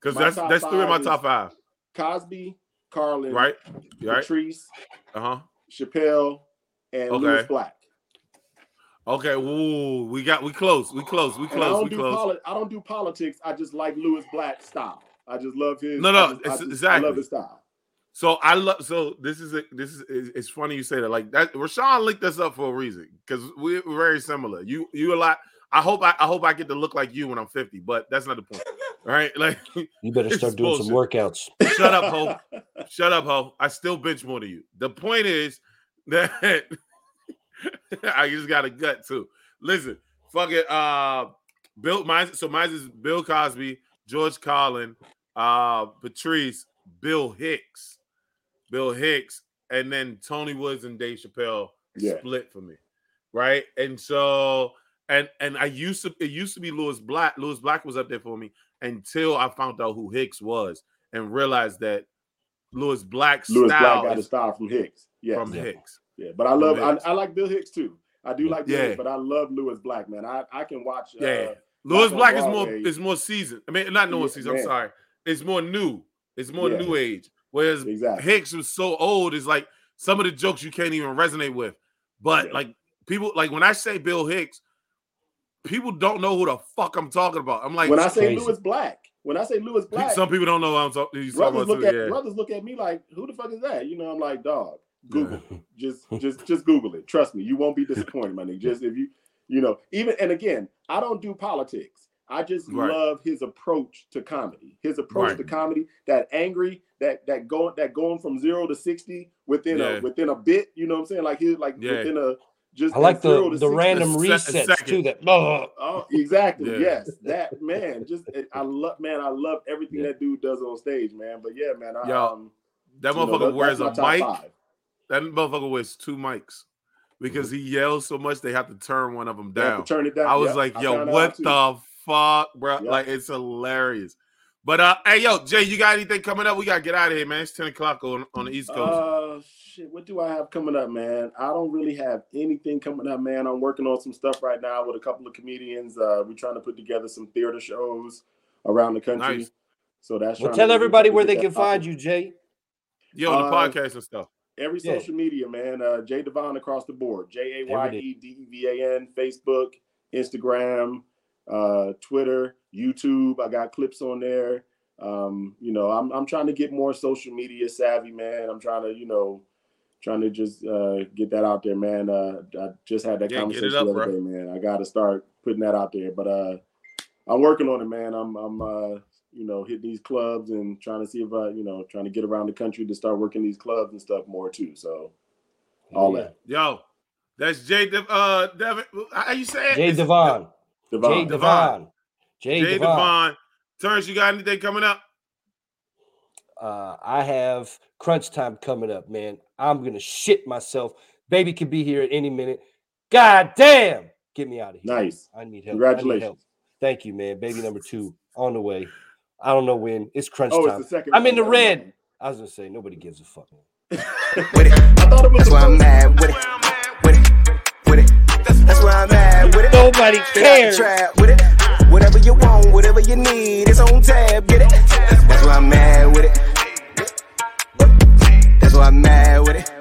because that's that's three of my top five. Cosby, Carlin, Right, right. Patrice, Uh huh. Chappelle, and Okay. Lewis Black. Okay. Ooh, we got we close. We close. We And I close. don't We do close. poli- I don't do politics. I just like Lewis Black style. I just love his. No, no, I just- I it's- just- I exactly. love his style. So I love. So this is a, this is it's- it's funny you say that. Like that, Rashawn linked us up for a reason because we're very similar. You you a lot. I hope I, I hope I get to look like you when I'm 50, but that's not the point. All right, like You better start doing some workouts. shut up, ho. Shut up, ho. I still bench more than you. The point is that I just got a gut too. Listen, fuck it. Uh, Bill. Mine. So mine is Bill Cosby, George Carlin, uh, Patrice, Bill Hicks, Bill Hicks, and then Tony Woods and Dave Chappelle Yeah. split for me, right? And so and and I used to it used to be Lewis Black. Lewis Black was up there for me until I found out who Hicks was and realized that Lewis Black's Lewis Black style got is style from Hicks. Yes. from Yeah. Hicks. Yeah, but I love I, I like Bill Hicks too. I do like Bill Yeah. Hicks, but I love Lewis Black, man. I, I can watch uh, Yeah. Lewis Black is more Broadway. is more seasoned. I mean, not no Yeah, season. I'm sorry. It's more new. It's more Yeah. new age. Whereas exactly. Hicks was so old, it's like some of the jokes you can't even resonate with. But Yeah. like people, like when I say Bill Hicks, people don't know who the fuck I'm talking about. I'm like, when I say crazy. Lewis Black, when I say Lewis Black, some people don't know I'm talking, brothers about. look Too, at yeah. brothers look at me like, who the fuck is that? You know, I'm like, dog, Google, just just just Google it. Trust me, you won't be disappointed, my nigga. Just if you, you know, even and again, I don't do politics. I just Right. love his approach to comedy. His approach Right. to comedy, that angry, that that going that going from zero to sixty within Yeah. a within a bit. You know what I'm saying? Like his like Yeah. within a just I like the the random A se- resets second. too. That oh, Oh, exactly. Yeah. Yes, that man. Just I love, man. I love everything Yeah. that dude does on stage, man. But yeah, man. I, Yo, um, That you know, motherfucker that- wears a mic. five. That motherfucker wears two mics because he yells so much they have to turn one of them down. turn it down. I was Yep, like, yo, what the fuck, bro? Yep. Like, it's hilarious. But uh, hey, yo, Jay, you got anything coming up? We gotta get out of here, man. It's ten o'clock on, on the East Coast. Uh, shit. What do I have coming up, man? I don't really have anything coming up, man. I'm working on some stuff right now with a couple of comedians. Uh, we're trying to put together some theater shows around the country. Nice. So that's well, tell to- everybody where they can find you, Jay. Yo, on the uh, podcast and stuff. Every Yeah. social media, man. Uh, Jaye Devan across the board. J A Y E D E V A N. Facebook, Instagram, uh, Twitter, YouTube. I got clips on there. Um, you know, I'm I'm trying to get more social media savvy, man. I'm trying to, you know, trying to just uh, get that out there, man. Uh, I just had that Yeah, conversation up, the other bro. day, man. I got to start putting that out there, but uh, I'm working on it, man. I'm I'm uh, you know hitting these clubs and trying to see if I, you know, trying to get around the country to start working these clubs and stuff more too. So all Yeah. that. Yo, that's Jay. De- uh, Devin. How you say it? Jay It's- Devon. Devon. Jaye Devan. Jay, Jaye Devan. Devon. Terrence, you got anything coming up? Uh, I have crunch time coming up, man. I'm gonna shit myself. Baby could be here at any minute. God damn! Get me out of here. Nice. I need help. I need help. Congratulations. Thank you, man. Baby number two on the way. I don't know when. It's crunch oh, time. It's I'm in the red. I was gonna say nobody gives a fuck. with it. I thought it was That's why I'm mad with it. With it. With it. That's why I'm mad with it. Nobody cares. Trap with it. Whatever you want, whatever you need, it's on tab. Get it. That's why I'm mad with it. That's why I'm mad with it.